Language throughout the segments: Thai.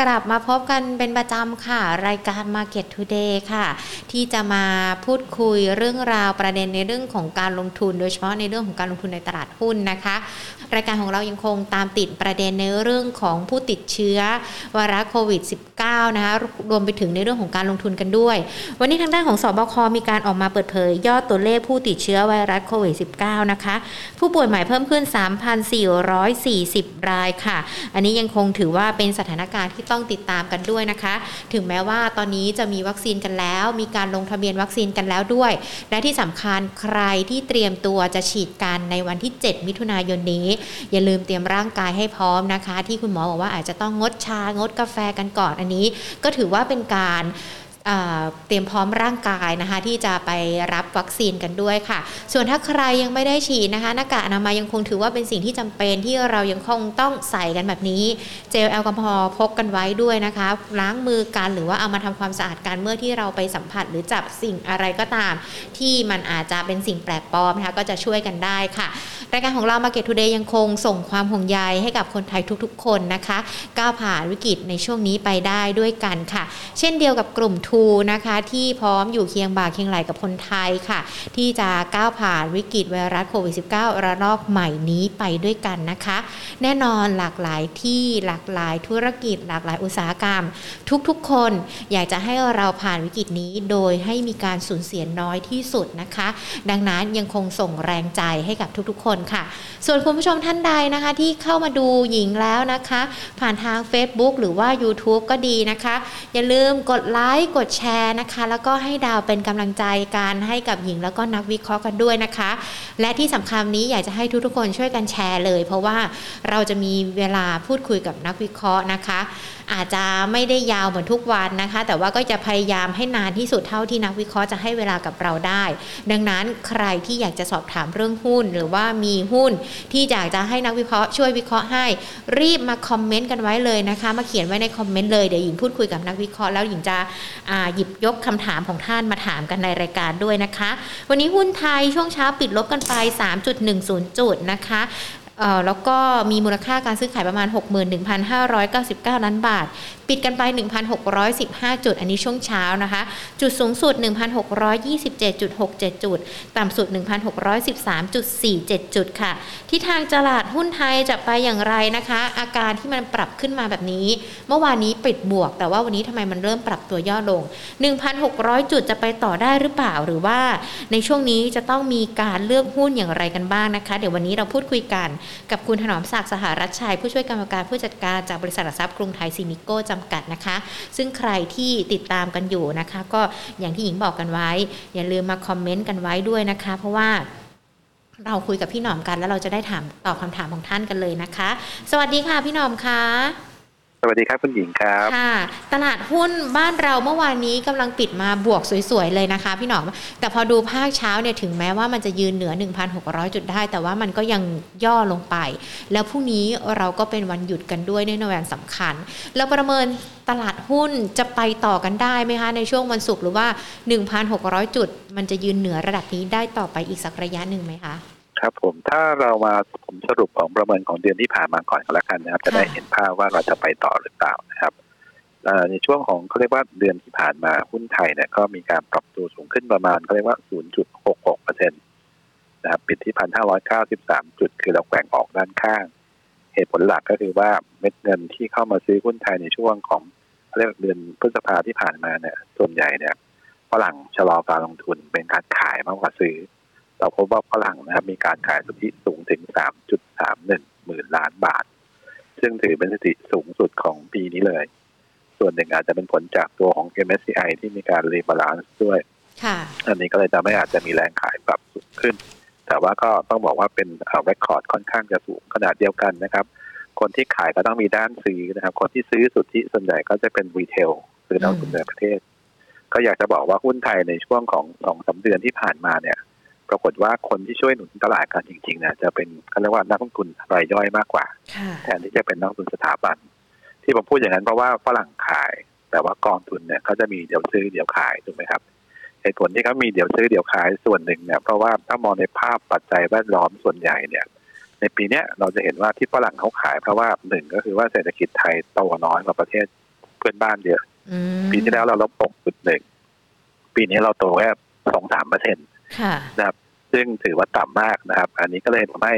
กลับมาพบกันเป็นประจำค่ะ รายการ Market Today ค่ะ ที่จะมาพูดคุยเรื่องราวประเด็นในเรื่องของการลงทุน โดยเฉพาะในเรื่องของการลงทุนในตลาดหุ้นนะคะ รายการของเรายังคงตามติดประเด็นในเรื่องของผู้ติดเชื้อไวรัสโควิด -19 นะคะรวมไปถึงในเรื่องของการลงทุนกันด้วย วันนี้ทางด้านของสบคมีการออกมาเปิดเผย ยอดตัวเลขผู้ติดเชื้อไวรัสโควิด -19 นะคะผู้ป่วยใหม่เพิ่มขึ้น 3,440 รายค่ะ อันนี้ยังคงถือว่าเป็นสถานการณ์ที่ต้องติดตามกันด้วยนะคะ ถึงแม้ว่าตอนนี้จะมีวัคซีนกันแล้ว มีการลงทะเบียนวัคซีนกันแล้วด้วย และที่สำคัญใครที่เตรียมตัวจะฉีดกันในวันที่ 7 มิถุนายนนี้ อย่าลืมเตรียมร่างกายให้พร้อมนะคะ ที่คุณหมอบอกว่าอาจจะต้องงดชางดกาแฟกันก่อนอันนี้ ก็ถือว่าเป็นการ เตรียมพร้อมร่างกายนะคะที่จะไปรับวัคซีนกันด้วยค่ะ ส่วนถ้าใครยังไม่ได้ฉีดนะคะหน้ากากอนามัยยังคงถือว่าเป็นสิ่งที่จำเป็นที่เรายังคงต้องใส่กันแบบนี้ เจลแอลกอฮอล์พกกันไว้ด้วยนะคะ ล้างมือกันหรือว่าเอามาทำความสะอาดกันเมื่อที่เราไปสัมผัสหรือจับสิ่งอะไรก็ตาม ที่มันอาจจะเป็นสิ่งแปลกปลอมนะคะก็จะช่วยกันได้ค่ะ รายการของเรา Market Today ยังคงส่งความห่วงใยให้กับคนไทยทุกๆ คนนะคะ ก้าวผ่านวิกฤตในช่วงนี้ไปได้ด้วยกันค่ะ เช่นเดียวกับกลุ่มทูนะคะที่พร้อมอยู่เคียงบ่าเคียงไหลกับคนไทยค่ะ ที่จะก้าวผ่านวิกฤตไวรัสโควิด -19 ระลอกใหม่นี้ไปด้วยกันนะคะ แน่นอนหลากหลายที่หลากหลายธุรกิจ หลากหลายอุตสาหกรรม ทุกๆ คนอยากจะให้เราผ่านวิกฤตนี้โดยให้มีการสูญเสียน้อยที่สุดนะคะ ดังนั้นยังคงส่งแรงใจให้กับทุกๆ คนค่ะ ส่วนคุณผู้ชมท่านใดนะคะที่เข้ามาดูหญิงแล้วนะคะ ผ่านทาง Facebook หรือว่า YouTube ก็ดีนะคะ อย่าลืมกดไลค์กดแชร์นะคะ แล้วก็ให้ดาวเป็นกำลังใจการให้กับหญิงแล้วก็นักวิเคราะห์กันด้วยนะคะ และที่สำคัญนี้อยากจะให้ทุกๆคนช่วยกันแชร์เลย เพราะว่าเราจะมีเวลาพูดคุยกับนักวิเคราะห์นะคะ อาจจะไม่ได้ยาวเหมือนทุกวันนะคะ แต่ว่าก็จะพยายามให้นานที่สุดเท่าที่นักวิเคราะห์จะให้เวลากับเราได้ ดังนั้นใครที่อยากจะสอบถามเรื่องหุ้น หรือว่ามีหุ้นที่อยากจะให้นักวิเคราะห์ช่วยวิเคราะห์ให้รีบมาคอมเมนต์กันไว้เลยนะคะ มาเขียนไว้ในคอมเมนต์เลยเดี๋ยวหญิงพูดคุยกับนักวิเคราะห์แล้วหญิงจะหยิบยกคำถามของท่านมาถามกันในรายการด้วยนะคะ วันนี้หุ้นไทยช่วงเช้าปิดลบกันไป 3.10 จุดนะคะ แล้วก็มีมูลค่าการซื้อขายประมาณ 61,599 ล้านบาท ปิดกันไป 1,615 จุด อันนี้ช่วงเช้านะคะ จุดสูงสุด 1,627.67 จุด ต่ำสุด 1,613.47 จุดค่ะ ที่ทางตลาดหุ้นไทยจะไปอย่างไรนะคะ อาการที่มันปรับขึ้นมาแบบนี้ เมื่อวานนี้ปิดบวก แต่ว่าวันนี้ทำไมมันเริ่มปรับตัวย่อลง 1,600 จุดจะไปต่อได้หรือเปล่าหรือว่า ในช่วงนี้จะต้องมีการเลือกหุ้นอย่างไรกันบ้างนะคะ เดี๋ยววันนี้เราพูดคุยกันกับคุณถนอมศักดิ์สหรัชชัย ผู้ช่วยกรรมการผู้จัดการจากบริษัทหลักทรัพย์กรุงไทยซีมิโก้จำกัดนะคะ ซึ่งใครที่ติดตามกันอยู่นะคะ ก็อย่างที่หญิงบอกกันไว้ อย่าลืมมาคอมเมนต์กันไว้ด้วยนะคะ เพราะว่าเราคุยกับพี่หนอมกันแล้วเราจะได้ถามตอบคำถามของท่านกันเลยนะคะ สวัสดีค่ะพี่หนอมคะ วัสดีครับคุณหญิงครับค่ะตลาดหุ้นบ้านเราเมื่อวานนี้กำลังปิดมาบวกสวยๆเลยนะคะ พี่หนอมแต่พอดูภาคเช้าเนี่ยถึงแม้ว่ามันจะยืนเหนือ 1,600 จุดได้ แต่ว่ามันก็ยังย่อลงไป แล้วพรุ่งนี้เราก็เป็นวันหยุดกันด้วยในวันสำคัญแล้วประเมินตลาดหุ้นจะไปต่อกันได้ไหมคะ ในช่วงวันศุกร์หรือว่า 1,600 จุด มันจะยืนเหนือระดับนี้ได้ต่อไปอีกสักระยะหนึ่งไหมคะ ครับผมถ้าเรามาผมสรุปของประเมินของเดือนที่ผ่านมาก่อนก็แล้วกันนะครับ จะได้เห็นภาพว่าเราจะไปต่อหรือเปล่านะครับในช่วงของเขาเรียกว่าเดือนที่ผ่านมาหุ้นไทยเนี่ยก็มีการปรับตัวสูงขึ้นประมาณเขาเรียกว่า 0.66เปอร์เซ็นต์นะครับปิดที่ 1,593 จุด คือเราแกว่งออกด้านข้าง เหตุผลหลักก็คือว่าเม็ดเงินที่เข้ามาซื้อหุ้นไทยในช่วงของเรียกเดือนพฤษภาที่ผ่านมาเนี่ยส่วนใหญ่เนี่ยฝรั่งชะลอการลงทุนเป็นการขายมากกว่าซื้อ เราพบว่าฝรั่งนะครับมีการขายสุทธิสูงถึง 3.31 หมื่นล้านบาท ซึ่งถือเป็นสถิติสูงสุดของปีนี้เลย ส่วนหนึ่งอาจจะเป็นผลจากตัวของ MSCI ที่มีการ rebalance ด้วยอันนี้ก็เลยทำให้อาจจะมีแรงขายปรับสูงขึ้น แต่ว่าก็ต้องบอกว่าเป็นเรคคอร์ดค่อนข้างจะสูงขนาดเดียวกันนะครับ คนที่ขายก็ต้องมีด้านซื้อนะครับ คนที่ซื้อสุทธิส่วนใหญ่ก็จะเป็นรีเทลคือนักลงทุนในประเทศ ก็อยากจะบอกว่าหุ้นไทยในช่วงของสองสาเดือนที่ผ่านมาเนี่ย ปรากฏว่าคนที่ช่วยหนุนตลาดกันจริงๆเนี่ยจะเป็นเขาเรียกว่านักลงทุนรายย่อยมากกว่าแทนที่จะเป็นนักลงทุนสถาบัน ที่ผมพูดอย่างนั้นเพราะว่าฝรั่งขาย แต่ว่ากองทุนเนี่ยเขาจะมีเดี๋ยวซื้อเดี๋ยวขายถูกไหมครับเหตุผลที่เขามีเดี๋ยวซื้อเดี๋ยวขายส่วนหนึ่งเนี่ยเพราะว่าถ้ามองในภาพปัจจัยแวดล้อมส่วนใหญ่เนี่ย ในปีเนี้ยเราจะเห็นว่าที่ฝรั่งเขาขาย เพราะว่าหนึ่งก็คือว่าเศรษฐกิจไทยโตน้อยกว่าประเทศเพื่อนบ้านเยอะอืมปีที่แล้วเราลบหกจุดหนึ่งปีนี้เราโตแค่สองสามเปอร์เซ็นต์ค่ะ นะครับซึ่งถือว่าต่ำมากนะครับ อันนี้ก็เลยทำให้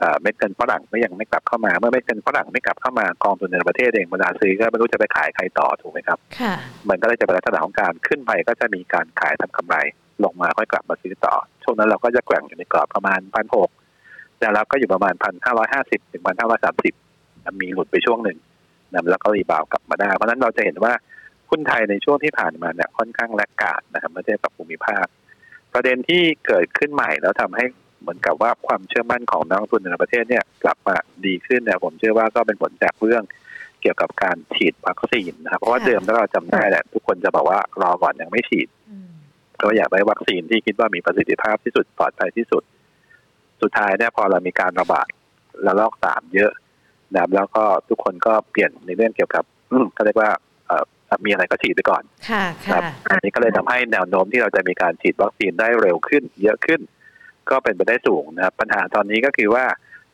เอ่อเม็ดเงินฝรั่งไม่ยังไม่กลับเข้ามา เมื่อเม็ดเงินฝรั่งไม่กลับเข้ามากองทุนในประเทศเองเวลาซื้อก็ไม่รู้จะไปขายใครต่อถูกไหมครับค่ะมันก็เลยจะเป็นลักษณะของการขึ้นไปก็จะมีการขายทำกำไรลงมาค่อยกลับมาซื้อต่อ ช่วงนั้นเราก็จะแกว่งอยู่ในกรอบประมาณพันหกแต่เราก็อยู่ประมาณพันห้าร้อยห้าสิบถึงพันห้าร้อยสามสิบมีหลุดไปช่วงหนึ่งนะแล้วก็รีบาวด์กลับมาได้ เพราะฉะนั้นเราจะเห็นว่าหุ้นไทยในช่วงที่ผ่านมาเนี่ยค่อนข้างแลกขาดนะครับเมื่อเทียบกับภูมิภาค ประเด็นที่เกิดขึ้นใหม่แล้วทำให้เหมือนกับว่าความเชื่อมั่นของนักลงทุนในประเทศเนี่ยกลับมาดีขึ้นเนี่ยผมเชื่อว่าก็เป็นผลจากเรื่องเกี่ยวกับการฉีดวัคซีนนะครับเพราะว่าค่ะเดิมถ้าเราจำได้แหละทุกคนจะบอกว่ารอก่อนยังไม่ฉีดอืมเพราะว่าอยากได้วัคซีนที่คิดว่ามีประสิทธิภาพที่สุดปลอดภัยที่สุด สุดท้ายเนี่ยพอเรามีการระบาดระลอกสามเยอะนะครับแล้วก็ทุกคนก็เปลี่ยนในเรื่องเกี่ยวกับอืมเขาเรียกว่าเอ่อ มีอะไรก็ฉีดไปก่อนค่ะครัค่ะบอันนี้ก็เลยทำให้แนวโน้มที่เราจะมีการฉีดวัคซีนได้เร็วขึ้น เยอะขึ้น ก็เป็นไปได้สูงนะครับปัญหาตอนนี้ก็คือว่า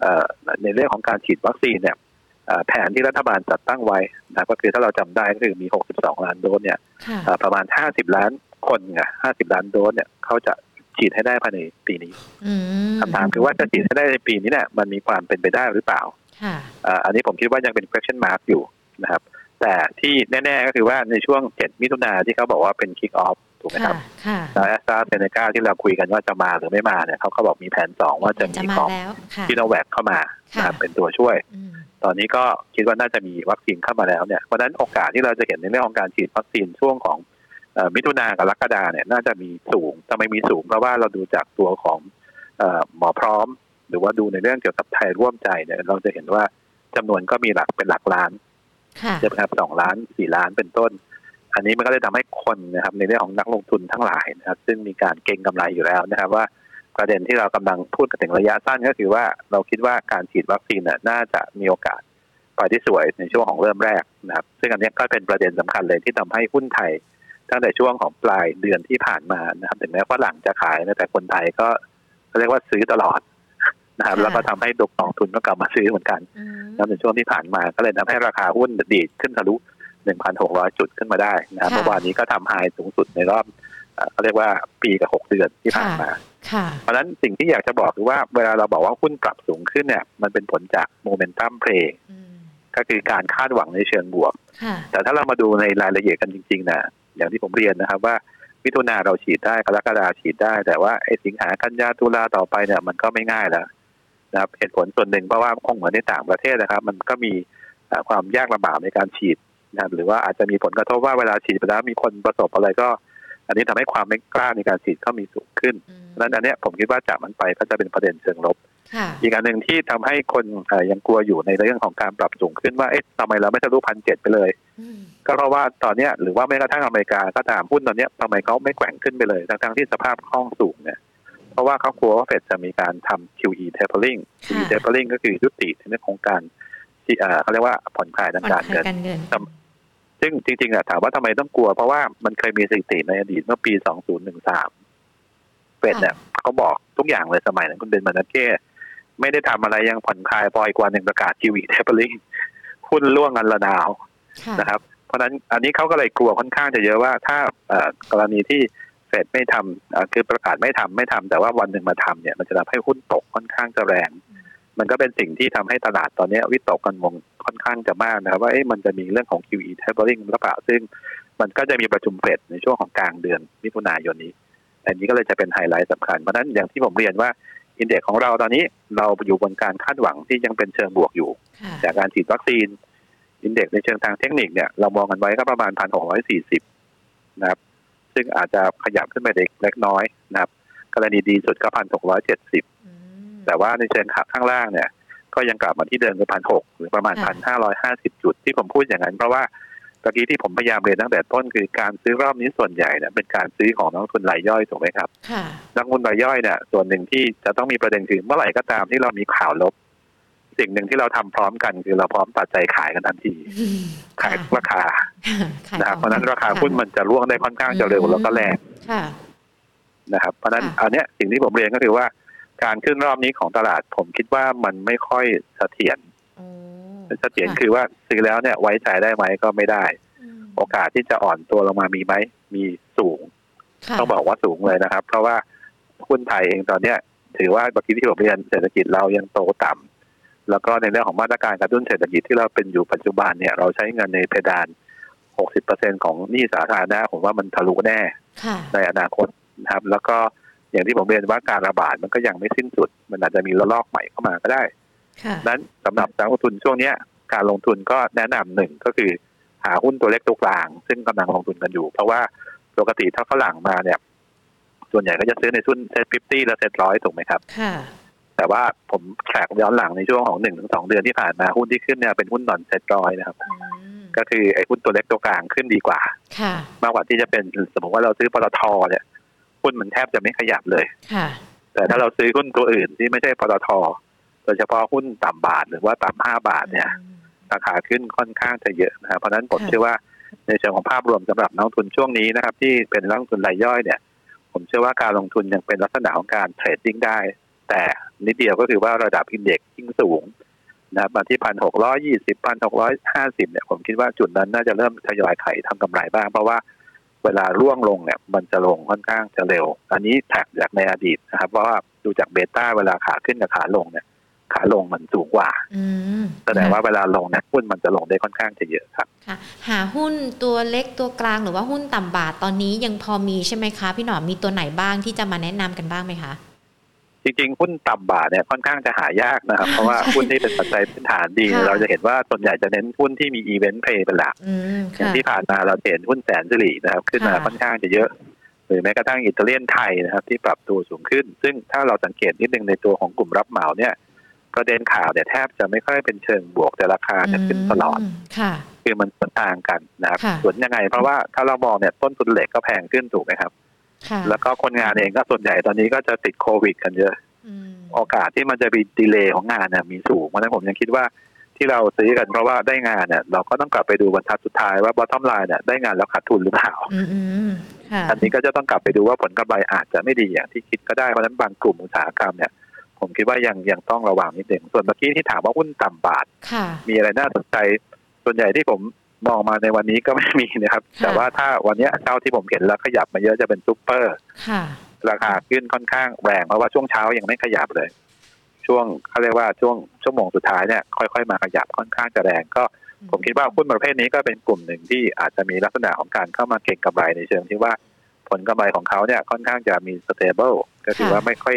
เอ่อในเรื่องของการฉีดวัคซีนเนี่ยเอ่อแผนที่รัฐบาลจัดตั้งไว้นะครับก็คือถ้าเราจำได้ก็คือมี 62 ล้านโดสเนี่ยค่ะเอ่อประมาณ 50 ล้านคนไง50 ล้านโดสเนี่ยเขาจะฉีดให้ได้ภายในปีนี้อืมคำถามคือว่าจะฉีดให้ได้ในปีนี้เนี่ยมันมีความเป็นไปได้หรือเปล่าค่ะเอ่ออันนี้ผมคิดว่ายังเป็น question mark อยู่นะครับ แต่ที่แน่ๆก็คือว่าในช่วง 7 มิถุนาที่เขาบอกว่าเป็น kick off ถูกไหมคค่ะรับค่ะแล้วแอสตราเซเนกาที่เราคุยกันว่าจะมาหรือไม่มาเนี่ยเขาก็บอกมีแผนสองว่าจะจะมีมาของแล้วค่ะที่โนแวคเข้ามาค่ะนะครับเป็นตัวช่วยอืมตอนนี้ก็คิดว่าน่าจะมีวัคซีนเข้ามาแล้วเนี่ยเพราะฉะนั้นโอกาสที่เราจะเห็นในเรื่องของการฉีดวัคซีนช่วงของเอ่อมิถุนากับกรกฎาเนี่ยน่าจะมีสูงทำไมมีสูงเพราะว่าเราดูจากตัวของเอ่อหมอพร้อม หรือว่าดูในเรื่องเกี่ยวกับไทยร่วมใจเนี่ยเราจะเห็นว่าจำนวนก็มีหลักเป็นหลักล้านค่ะ ใช่ไหมครับสองล้านสี่ล้านเป็นต้น อันนี้มันก็เลยทำให้คนนะครับในเรื่องของนักลงทุนทั้งหลายนะครับ ซึ่งมีการเก็งกำไรอยู่แล้วนะครับ ว่าประเด็นที่เรากำลังพูดกันถึงระยะสั้นก็คือว่าเราคิดว่าการฉีดวัคซีนน่าจะมีโอกาสไปที่สวยในช่วงของเริ่มแรกนะครับ ซึ่งอันนี้ก็เป็นประเด็นสำคัญเลยที่ทำให้หุ้นไทย ตั้งแต่ช่วงของปลายเดือนที่ผ่านมานะครับ ถึงแม้ฝรั่งจะขายนะแต่คนไทยก็เรียกว่าซื้อตลอด นะครับค่ะแล้วก็ทำให้ดกองทุนก็กลับมาซื้อเหมือนกันอืมนะครับในช่วงที่ผ่านมาก็เลยทำให้ราคาหุ้นดีดขึ้นทะลุ 1,600 จุดขึ้นมาได้นะครับค่ะเมื่อวานนี้ก็ทำไฮสูงสุดในรอบเอ่อเขาเรียกว่าปีกับ6เดือนที่ผ่านมาค่ะเพราะฉะนั้นสิ่งที่อยากจะบอกคือว่าเวลาเราบอกว่าหุ้นปรับสูงขึ้นเนี่ย มันเป็นผลจากโมเมนตัมเพลย์อืมก็คือการคาดหวังในเชิงบวกค่ะแต่ถ้าเรามาดูในรายละเอียดกันจริงๆนะอย่างที่ผมเรียนนะครับว่ามิถุนาเราฉีดได้กรกฎาฉีดได้ แต่ว่าไอ้สิงหากันยาตุลาต่อไปเนี่ยมันก็ไม่ง่ายแล้ว นะครับเหตุผลส่วนหนึ่งเพราะว่าคงเหมือนในต่างประเทศนะครับ มันก็มีเอ่อความยากลำบากในการฉีดนะครับหรือว่าอาจจะมีผลกระทบว่าเวลาฉีดไปแล้วมีคนประสบอะไรก็ อันนี้ทำให้ความไม่กล้าในการฉีดก็มีสูงขึ้นอืมเพราะฉะนั้นอันเนี้ยผมคิดว่าจากมันไปก็จะเป็นประเด็นเชิงลบค่ะอีกอันหนึ่งที่ทำให้คนเอ่อยังกลัวอยู่ในเรื่องของการปรับสูงขึ้นว่าเอ๊ะทำไมเราไม่ทะลุพันเจ็ดไปเลยอืมก็เพราะว่าตอนเนี้ยหรือว่าแม้กระทั่งอเมริกาก็ตามหุ้นตอนเนี้ยทำไมเขาไม่แกว่งขึ้นไปเลย ทั้งๆที่สภาพคล่องสูงเนี่ย เพราะว่าเขากลัวว่าเฟดจะมีการทำ QE tapering QE tapering ก็คือยุติในเรื่องของการที่เอ่อเขาเรียกว่าผ่อนคลายทางผ่อนการคลาเงิยนการเงินซึ่งจริงๆอะถามว่าทำไมต้องกลัว เพราะว่ามันเคยมีสถิติในอดีตเมื่อปี 2013 เฟดเนี่ยเขาบอกทุกอย่างเลยสมัยนั้นคุณเบนมานาเก้ไม่ได้ทำอะไรยังผ่อนคลายพออีกวันหนึ่งประกาศ QE tapering หุ้นล่วงกันระนาวค่ะนะครับ เพราะฉะนั้นอันนี้เขาก็เลยกลัวค่อนข้างจะเยอะว่าถ้าเอ่อกรณีที่เฟดไม่ทำเอ่อคือประกาศไม่ทำไม่ทำแต่ว่าวันหนึ่งมาทำเนี่ยมันจะทำให้หุ้นตกค่อนข้างจะแรง มันก็เป็นสิ่งที่ทำให้ตลาดตอนนี้วิตกกันวงค่อนข้างจะมากนะครับ ว่าเอ๊ะมันจะมีเรื่องของ QE tapering หรือเปล่าซึ่งมันก็จะมีประชุมเฟดในช่วงของกลางเดือนมิถุนายนนี้ อันนี้ก็เลยจะเป็นไฮไลท์สำคัญ เพราะฉะนั้นอย่างที่ผมเรียนว่าอินเด็กซ์ของเราตอนนี้เราอยู่บนการคาดหวังที่ยังเป็นเชิงบวกอยู่ค่ะจากการฉีดวัคซีนอินเด็กซ์ในเชิงทางเทคนิคเนี่ยเรามองกันไว้ก็ประมาณพันหกร้อยสี่สิบนะครับ ซึ่งอาจจะขยับขึ้นไปเล็กน้อยนะครับ กรณีดีสุดก็พันหกร้อยเจ็ดสิบอืมแต่ว่าในเชิงขาข้างล่างเนี่ย ก็ยังกลับมาที่เดิมคือพันหกหรือประมาณพัค่ะนห้าร้อยห้าสิบจุดที่ผมพูดอย่างนั้น เพราะว่าตะกี้ที่ผมพยายามเรียนตั้งแต่ต้นคือการซื้อรอบนี้ส่วนใหญ่เนี่ยเป็นการซื้อของนักลงทุนรายย่อยถูกไหมครับค่ะนักลงทุนรายย่อยเนี่ยส่วนหนึ่งที่จะต้องมีประเด็นคือเมื่อไหร่ก็ตามที่เรามีข่าวลบ สิ่งหนึ่งที่เราทำพร้อมกันคือเราพร้อมตัดใจขายกันทันทีอืม ขายค่ะราคาขายนะครับของเพราะฉะนั้นราคาค่ะหุ้นมันจะร่วงได้ค่อนข้างจะเร็วอืมแล้วก็แรงค่ะนะครับเพราะฉะนั้นค่ะอันเนี้ยสิ่งที่ผมเรียนก็คือว่าการขึ้นรอบนี้ของตลาดผมคิดว่ามันไม่ค่อยเสถียรอืมเสถียรคือว่าซื้อแล้วเนี่ยไว้ใจได้ไหมก็ไม่ได้มโอกาสที่จะอ่อนตัวลงมามีไหมมีสูงค่ะต้องบอกว่าสูงเลยนะครับ เพราะว่าหุ้นไทยเองตอนเนี้ย ถือว่าเมื่อกี้ที่ผมเรียนเศรษฐกิจเรายังโตต่ำ แล้วก็ในเรื่องของมาตรการกระตุ้นเศรษฐกิจที่เราเป็นอยู่ปัจจุบันเนี่ยเราใช้เงินในเพดาน 60%ของหนี้สาธารณะผมว่ามันทะลุแน่ค่ะในอนาคตนะครับ แล้วก็อย่างที่ผมเรียนว่าการระบาดมันก็ยังไม่สิ้นสุด มันอาจจะมีระลอกใหม่เข้ามาก็ได้ค่ะนั้นสำหรับนักลงทุนช่วงเนี้ย การลงทุนก็แนะนำหนึ่งก็คือ หาหุ้นตัวเล็กตัวกลาง ซึ่งกำลังลงทุนกันอยู่ เพราะว่าปกติถ้าฝรั่งมาเนี่ย ส่วนใหญ่ก็จะซื้อในหุ้น SET fifty และเซ็ตร้อยถูกไหมครับค่ะ แต่ว่าผม track ย้อนหลังในช่วงของหนึ่งถึงสองเดือนที่ผ่านมาหุ้นที่ขึ้นเนี่ยเป็นหุ้น non-SET ร้อยนะครับอืมก็คือไอ้หุ้นตัวเล็กตัวกลางขึ้นดีกว่าค่ะมากกว่าที่จะเป็นสมมติว่าเราซื้อปตทเนี่ยหุ้นมันแทบจะไม่ขยับเลยค่ะแต่ถ้าเราซื้อหุ้นตัวอื่นที่ไม่ใช่ปตทโดยเฉพาะหุ้นต่ำบาทหรือว่าต่ำห้าบาทเนี่ยราคาขึ้นค่อนข้างจะเยอะนะครับเพราะฉะนั้นผมค่ะเชื่อว่าในเชิงของภาพรวมสำหรับนักลงทุนช่วงนี้นะครับ ที่เป็นนักลงทุนรายย่อยเนี่ย ผมเชื่อว่าการลงทุนยังเป็นลักษณะของการเทรดดิ้งได้ แต่ นิดเดียวก็คือว่าระดับอินเด็กซ์ยิ่งสูงนะครับมาที่พันหกร้อยี่สิบพันหกร้อยห้าสิบเนี่ยผมคิดว่าจุดนั้นน่าจะเริ่มทยอยไขทำกำไรบ้าง เพราะว่าเวลาร่วงลงเนี่ย มันจะลงค่อนข้างจะเร็ว อันนี้แท็กจากในอดีตนะครับ เพราะว่าดูจากเบต้าเวลาขาขึ้นกับขาลงเนี่ย ขาลงมันสูงกว่าอืมแสดงว่าเวลาลงเนี่ยหุ้นมันจะลงได้ค่อนข้างจะเยอะครับค่ะ หาหุ้นตัวเล็กตัวกลางหรือว่าหุ้นต่ำบาทตอนนี้ยังพอมีใช่ไหมคะ พี่หนอมมีตัวไหนบ้างที่จะมาแนะนำกันบ้างไหมคะ จริงๆ หุ้นต่ำบาทเนี่ยค่อนข้างจะหายากนะครับ เพราะว่าหุ้นที่เป็นปัจจัยพื้นฐานดีเนี่ยค่ะเราจะเห็นว่าส่วนใหญ่จะเน้นหุ้นที่มีอีเวนต์เพย์เป็นหลักอืมอย่างค่ะที่ผ่านมาเราเห็นหุ้นแสนสิรินะครับ ขึ้นมาค่ะค่อนข้างจะเยอะ หรือแม้กระทั่งอิตาเลียนไทยนะครับที่ปรับตัวสูงขึ้น ซึ่งถ้าเราสังเกตนิดนึงในตัวของกลุ่มรับเหมาเนี่ยประเด็นข่าวเนี่ยแทบจะไม่ค่อยเป็นเชิงบวกแต่ราคาจะขึ้นตลอดมค่ะคือมันสวนทางกันนะครับค่ะสวนยังไง เพราะว่าถ้าเรามองเนี่ยต้นทุนเหล็กก็แพงขึ้นถูกไหมครับค่ะ แล้วก็คนงานเองก็ส่วนใหญ่ตอนนี้ก็จะติดโควิด กันเยอะอืมโอกาสที่มันจะมีดีเลย์ของงานเนี่ยมีสูงเพราะฉะนั้นผมยังคิดว่าที่เราซื้อกันเพราะว่าได้งานเนี่ย เราก็ต้องกลับไปดูบรรทัดสุดท้ายว่า bottom line เนี่ยได้งานแล้วขาดทุนหรือเปล่าอืมอืมค่ะอันนี้ก็จะต้องกลับไปดูว่าผลกำไรอาจจะไม่ดีอย่างที่คิดก็ได้เพราะฉะนั้นบางกลุ่มอุตสาหกรรมเนี่ย ผมคิดว่ายังยังต้องระวังนิดหนึ่งส่วนเมื่อกี้ที่ถามว่าหุ้นต่ำบาทค่ะมีอะไรน่าสนใจ ส่วนใหญ่ที่ผม มองมาในวันนี้ก็ไม่มีนะครับค่ะแต่ว่าถ้าวันเนี้ยเท่าที่ผมเห็นแล้วขยับมาเยอะจะเป็นซูเปอร์ค่ะราคาขึ้นค่อนข้างแรงเพราะว่าช่วงเช้ายังไม่ขยับเลย ช่วงเขาเรียกว่าช่วงชั่วโมงสุดท้ายเนี่ยค่อยๆมาขยับค่อนข้างจะแรงก็ผมคิดว่าหุ้นประเภทนี้ก็เป็นกลุ่มหนึ่งที่อาจจะมีลักษณะของการเข้ามาเก็งกำไรในเชิงที่ว่าผลกำไรของเขาเนี่ยค่อนข้างจะมี stable ก็คือว่าไม่ค่อย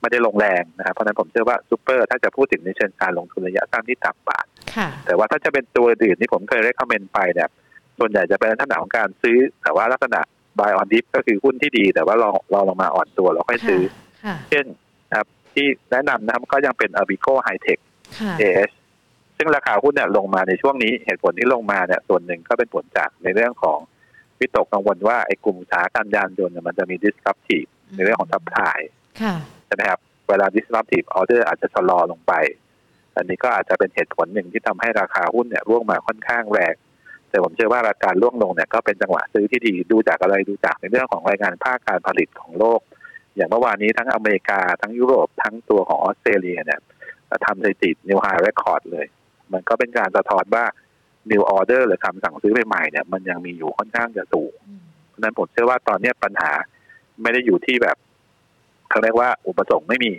ไม่ได้ลงแรงนะครับเพราะฉะนั้นผมเชื่อว่าซูเปอร์ถ้าจะพูดถึงในเชิงการลงทุนระยะสั้นที่ต่ำบาทค่ะ แต่ว่าถ้าจะเป็นตัวอื่นที่ผมเคย recommend ไปเนี่ยส่วนใหญ่จะเป็นลักษณะของการซื้อ แต่ว่าลักษณะ buy on dip ก็คือหุ้นที่ดี แต่ว่าลองลองลงมาอ่อนตัวแล้วค่อยซื้อค่ะเช่นนะครับที่แนะนำนะครับก็ยังเป็น Aapico Hitech ค่ะ AH ซึ่งราคาหุ้นเนี่ยลงมาในช่วงนี้เหตุผลที่ลงมาเนี่ยส่วนหนึ่งก็เป็นผลจากในเรื่องของวิตกกังวลว่าไอ้กลุ่มอุตสาหกรรมยานยนต์เนี่ยมันจะมี disruptive ในเรื่องของ supply ค่ะใช่ไหมครับเวลา disruptive order อาจจะชะลอลงไป อันนี้ก็อาจจะเป็นเหตุผลหนึ่งที่ทำให้ราคาหุ้นเนี่ยร่วงมาค่อนข้างแรงแต่ผมเชื่อว่าราคาร่วงลงเนี่ยก็เป็นจังหวะซื้อที่ดีดูจากอะไรดูจากในเรื่องของรายงานภาคการผลิตของโลก อย่างเมื่อวานนี้ทั้งอเมริกาทั้งยุโรปทั้งตัวของออสเตรเลียเนี่ยทำสถิติ new high record เลย มันก็เป็นการสะท้อนว่า new order หรือคำสั่งซื้อใหม่ๆเนี่ยมันยังมีอยู่ค่อนข้างจะสูงเพราะฉะนั้นผมเชื่อว่าตอนเนี้ยปัญหาไม่ได้อยู่ที่แบบเขาเรียกว่าอุปสงค์ไม่มี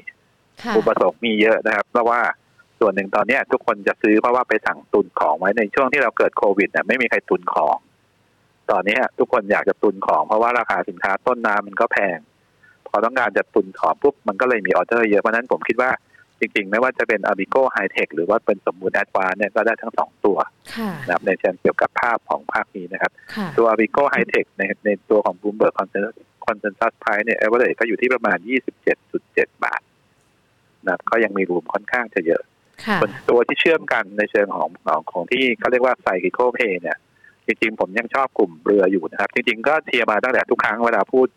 ค่ะอุปสงค์มีเยอะนะครับ เพราะว่า ส่วนหนึ่งตอนเนี้ยทุกคนจะซื้อเพราะว่าไปสั่งตุนของไว้ในช่วงที่เราเกิดโควิดเนี่ยไม่มีใครตุนของ ตอนเนี้ยทุกคนอยากจะตุนของเพราะว่าราคาสินค้าต้นน้ำมันก็แพง พอต้องการจะตุนของปุ๊บมันก็เลยมีออเดอร์เยอะเพราะฉะนั้นผมคิดว่าจริงๆ ไม่ว่าจะเป็น Abico High Tech หรือว่าเป็นสมบูรณ์แอดวานเนี่ยก็ได้ทั้งสองตัวค่ะนะครับในเชิงเกี่ยวกับภาพของภาคนี้นะครับค่ะตัว Avico High Tech ในในตัวของ Bloomberg Consensus Consensus Price เนี่ย average ก็อยู่ที่ประมาณ 27.7 บาทนะครับก็ยังมีรูมค่อนข้างจะเยอะค่ะ ส่วนตัวที่เชื่อมกันในเชิงของของของที่เขาเรียกว่า Cyclical Pay เนี่ยจริงๆผมยังชอบกลุ่มเรืออยู่นะครับ จริงๆก็เชียร์มาตั้งแต่ทุกครั้งเวลาพูด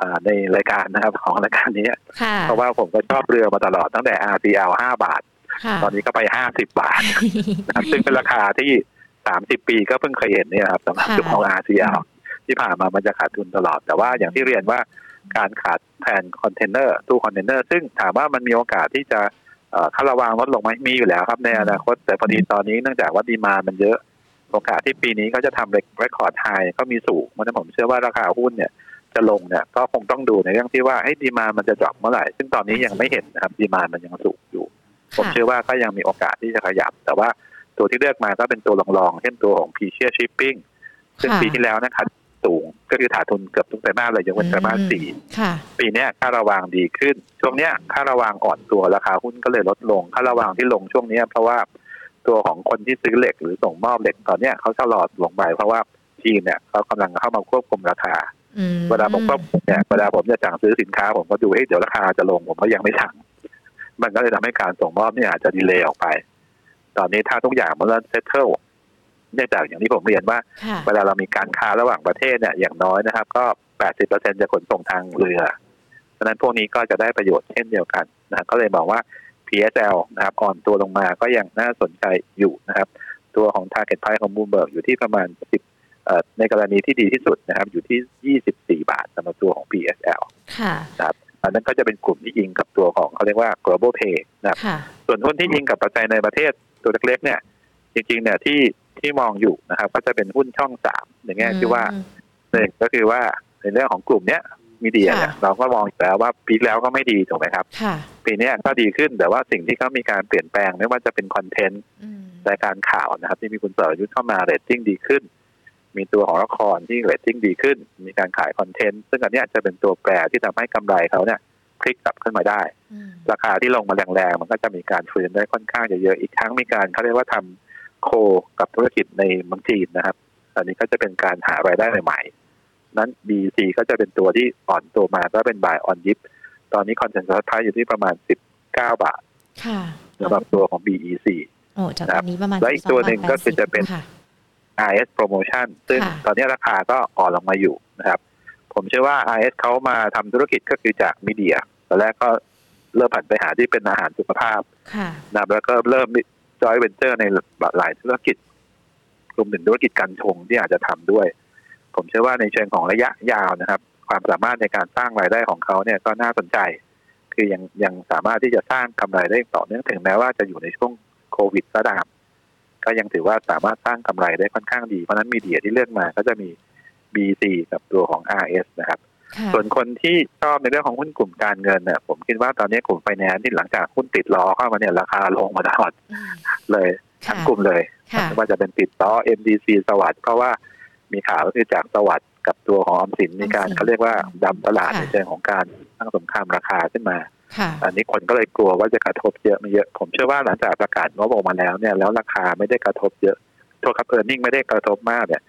อ่าในรายการนะครับของรายการนี้ค่ะเพราะว่าผมก็ชอบเรือมาตลอดตั้งแต่ RCL 5บาทค่ะตอนนี้ก็ไป50บาทนะครับซึ่งเป็นราคาที่30ปีก็เพิ่งเคยเห็นเนี่ยครับสำหรับค่ะจุดของ RCL ที่ผ่านมามันจะขาดทุนตลอด แต่ว่าอย่างที่เรียนว่าการขาดแคลนคอนเทนเนอร์ตู้คอนเทนเนอร์ซึ่งถามว่ามันมีโอกาสที่จะ ค่าระวางลดลงไหมมีอยู่แล้วครับในอนาคต แต่พอดีตอนนี้เนื่องจากว่า demand มันเยอะโอกาสที่ปีนี้เขาจะทำ record high ก็มีสูงเพราะนั้นผมเชื่อว่าราคาหุ้นเนี่ยจะลงเนี่ยก็คงต้องดูในเรื่องที่ว่าไอ้ demand มันจะ drop เมื่อไหร่ ซึ่งตอนนี้ยังไม่เห็นนะครับ demand มันยังสูงอยู่ ผมเชื่อว่าก็ยังมีโอกาสที่จะขยับ แต่ว่าตัวที่เลือกมาก็เป็นตัวรองๆเช่นตัวของ p ีเชียชิปปิ้งซึ่งปีที่แล้วนะครับสูง ก็คือขาดทุนเกือบทุกไตรมาสเลยยกเว้นไตรมาสสี่ปีนี้ค่าระวางดีขึ้น ช่วงเนี้ยค่าระวางอ่อนตัวราคาหุ้นก็เลยลดลงค่าระวางที่ลงช่วงนี้เพราะว่าตัวของคนที่ซื้อเหล็กหรือส่งมอบเหล็กตอนเนี้ยเขาชะลอลงไปเพราะว่าจีนเนี่ยเขากำลังเข้ามาควบคุมราคาเวลาผมก็เนี่ยเวลาผมจะสั่งซื้อสินค้า ผมก็ดูเฮ้ยเดี๋ยวราคาจะลงผมก็ยังไม่สั่งมันก็เลยทำให้การส่งมอบเนี่ยอาจจะ delay ออกไป ตอนนี้ถ้าทุกอย่างมันเริ่ม settle เนื่องจากอย่างที่ผมเรียนว่า เวลาเรามีการค้าระหว่างประเทศเนี่ยอย่างน้อยนะครับ ก็แปดสิบเปอร์เซ็นจะขนส่งทางเรือเพราะนั้นพวกนี้ก็จะได้ประโยชน์เช่นเดียวกันนะก็เลยบอกว่า PSL นะครับอ่อนตัวลงมาก็ยังน่าสนใจอยู่นะครับ ตัวของ Target Price ของ Bloomberg อยู่ที่ประมาณ 10 ในกรณีที่ดีที่สุดนะครับ อยู่ที่ 24 บาทสำหรับตัวของ PSL ค่ะครับอันนั้นก็จะเป็นกลุ่มที่ยิงกับตัวของเขาเรียกว่า global pay นะครับ ส่วนหุ้นที่ยิงกับปัจจัยในประเทศตัวเล็กๆเนี่ย จริงๆเนี่ยที่ ที่มองอยู่นะครับ ก็จะเป็นหุ้นช่องสามอย่างเงี้ยที่ว่าหนึ่งก็คือว่าในเรื่องของกลุ่มเนี้ย media เนี่ยเราก็มองแล้วว่าปีแล้วก็ไม่ดีถูกไหมครับปีนี้ก็ดีขึ้นแต่ว่าสิ่งที่เขามีการเปลี่ยนแปลงไม่ว่าจะเป็น content รายการข่าวนะครับ ที่มีคุณเสรยุทธ์เข้ามาเรตติ้งดีขึ้น มีตัวของละครที่เรตติ้งดีขึ้น มีการขาย content ซึ่งอันนี้จะเป็นตัวแปรที่ทำให้กำไรเขาเนี่ยพลิกกลับขึ้นมาได้ ราคาที่ลงมาแรงๆมันก็จะมีการฟื้นได้ค่อนข้างเยอะๆอีกครั้งมีการเขาเรียกว่าทำ co กับธุรกิจในเมืองจีนนะครับ อันนี้ก็จะเป็นการหารายได้ใหม่ๆ นั้น BC ก็จะเป็นตัวที่อ่อนตัวมาก็เป็นบายออนยิปตอนนี้คอนเซนแซสไพรอยู่ที่ประมาณ 19 บาทสำหรับตัวของ BEC โอ้จากตอนนี้ประมาณและอีกตัวหนึ่งก็คือจะเป็น RS Promotion ซึ่งตอนนี้ราคาก็อ่อนลงมาอยู่นะครับ ผมเชื่อว่า RS เขามาทำธุรกิจก็คือจากมีเดียตอนแรกก็เริ่มผันไปหาที่เป็นอาหารสุขภาพนะแล้วก็เริ่ม จอยเวนเจอร์ในหลายธุรกิจรวมถึงธุรกิจการชงที่อาจจะทำด้วย ผมเชื่อว่าในเชิงของระยะยาวนะครับ ความสามารถในการสร้างรายได้ของเขาเนี่ยก็น่าสนใจ คือยังยังสามารถที่จะสร้างกำไรได้ต่อเนื่องถึงแม้ว่าจะอยู่ในช่วงโควิดก็ตามก็ยังถือว่าสามารถสร้างกำไรได้ค่อนข้างดี เพราะนั้นมีเดียที่เลือกมาก็จะมี BC กับตัวของ RS นะครับ ส่วนคนที่ชอบในเรื่องของหุ้นกลุ่มการเงินเนี่ยผมคิดว่าตอนนี้กลุ่มไฟแนนซ์ที่หลังจากหุ้นติดล้อเข้ามาเนี่ยราคาลงมาตลอดเลยทั้งกลุ่มเลยไม่ว่าจะเป็นติดล้อ MDC สวัสด์เพราะว่ามีข่าวก็คือจากสวัสด์กับตัวของอมสินมีการเขาเรียกว่าดำตลาดในเชิงของการตั้งสงครามราคาขึ้นมาอันนี้คนก็เลยกลัวว่าจะกระทบเยอะไม่เยอะ ผมเชื่อว่าหลังจากประกาศงบออกมาแล้วเนี่ยแล้วราคาไม่ได้กระทบเยอะโทษครับเออร์เน็งไม่ได้กระทบมากเนี่ย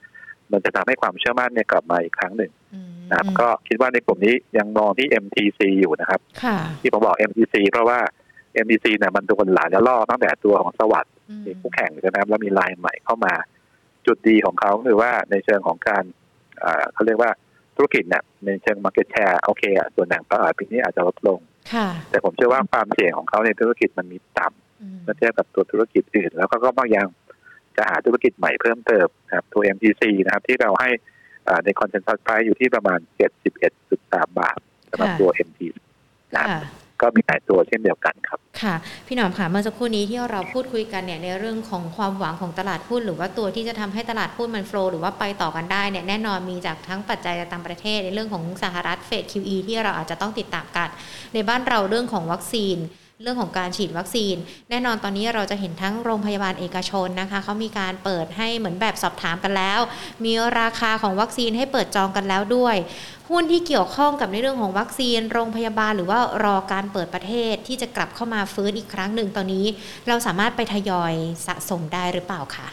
มันจะทำให้ความเชื่อมั่นเนี่ยกลับมาอีกครั้งหนึ่ง นะครับ ก็คิดว่าในกลุ่มนี้ยังมองที่ MTC อยู่นะครับที่ผมบอก MTC เพราะว่า MTC เนี่ยมันโดนหลายล่อตั้งแต่ตัวของสวัสด์มีคู่แข่งนะครับแล้วมีลายใหม่เข้ามา จุดดีของเขาคือว่าในเชิงของการเขาเรียกว่าธุรกิจเนี่ยในเชิง market share โอเคอะส่วนแบ่งตลาดปีนี้อาจจะลดลงแต่ผมเชื่อว่าความเสี่ยงของเขาในธุรกิจมันมีต่ำเมื่อเทียบกับตัวธุรกิจอื่น แล้วก็ก็บางอย่างจะหาธุรกิจใหม่เพิ่มเติมครับตัว MTC นะครับ ที่เราให้ ในคอนเซนแซสไพรอยู่ที่ประมาณ 71.3 บาทสำหรับตัว MTC นะครับก็มีหลายตัวเช่นเดียวกันครับ ค่ะ พี่หนอมค่ะเมื่อสักครู่นี้ที่เราพูดคุยกันเนี่ยในเรื่องของความหวังของตลาดหุ้นหรือว่าตัวที่จะทำให้ตลาดหุ้นมันโฟล์หรือว่าไปต่อกันได้เนี่ยแน่นอนมีจากทั้งปัจจัยต่างประเทศในเรื่องของสหรัฐเฟด QE ที่เราอาจจะต้องติดตามกัน ในบ้านเราเรื่องของวัคซีน เรื่องของการฉีดวัคซีน แน่นอนตอนนี้เราจะเห็นทั้งโรงพยาบาลเอกชนนะคะเขามีการเปิดให้เหมือนแบบสอบถามกันแล้ว มีราคาของวัคซีนให้เปิดจองกันแล้วด้วย หุ้นที่เกี่ยวข้องกับในเรื่องของวัคซีน โรงพยาบาลหรือว่ารอการเปิดประเทศที่จะกลับเข้ามาฟื้นอีกครั้งหนึ่งตอนนี้ เราสามารถไปทยอยสะสมได้หรือเปล่าคะ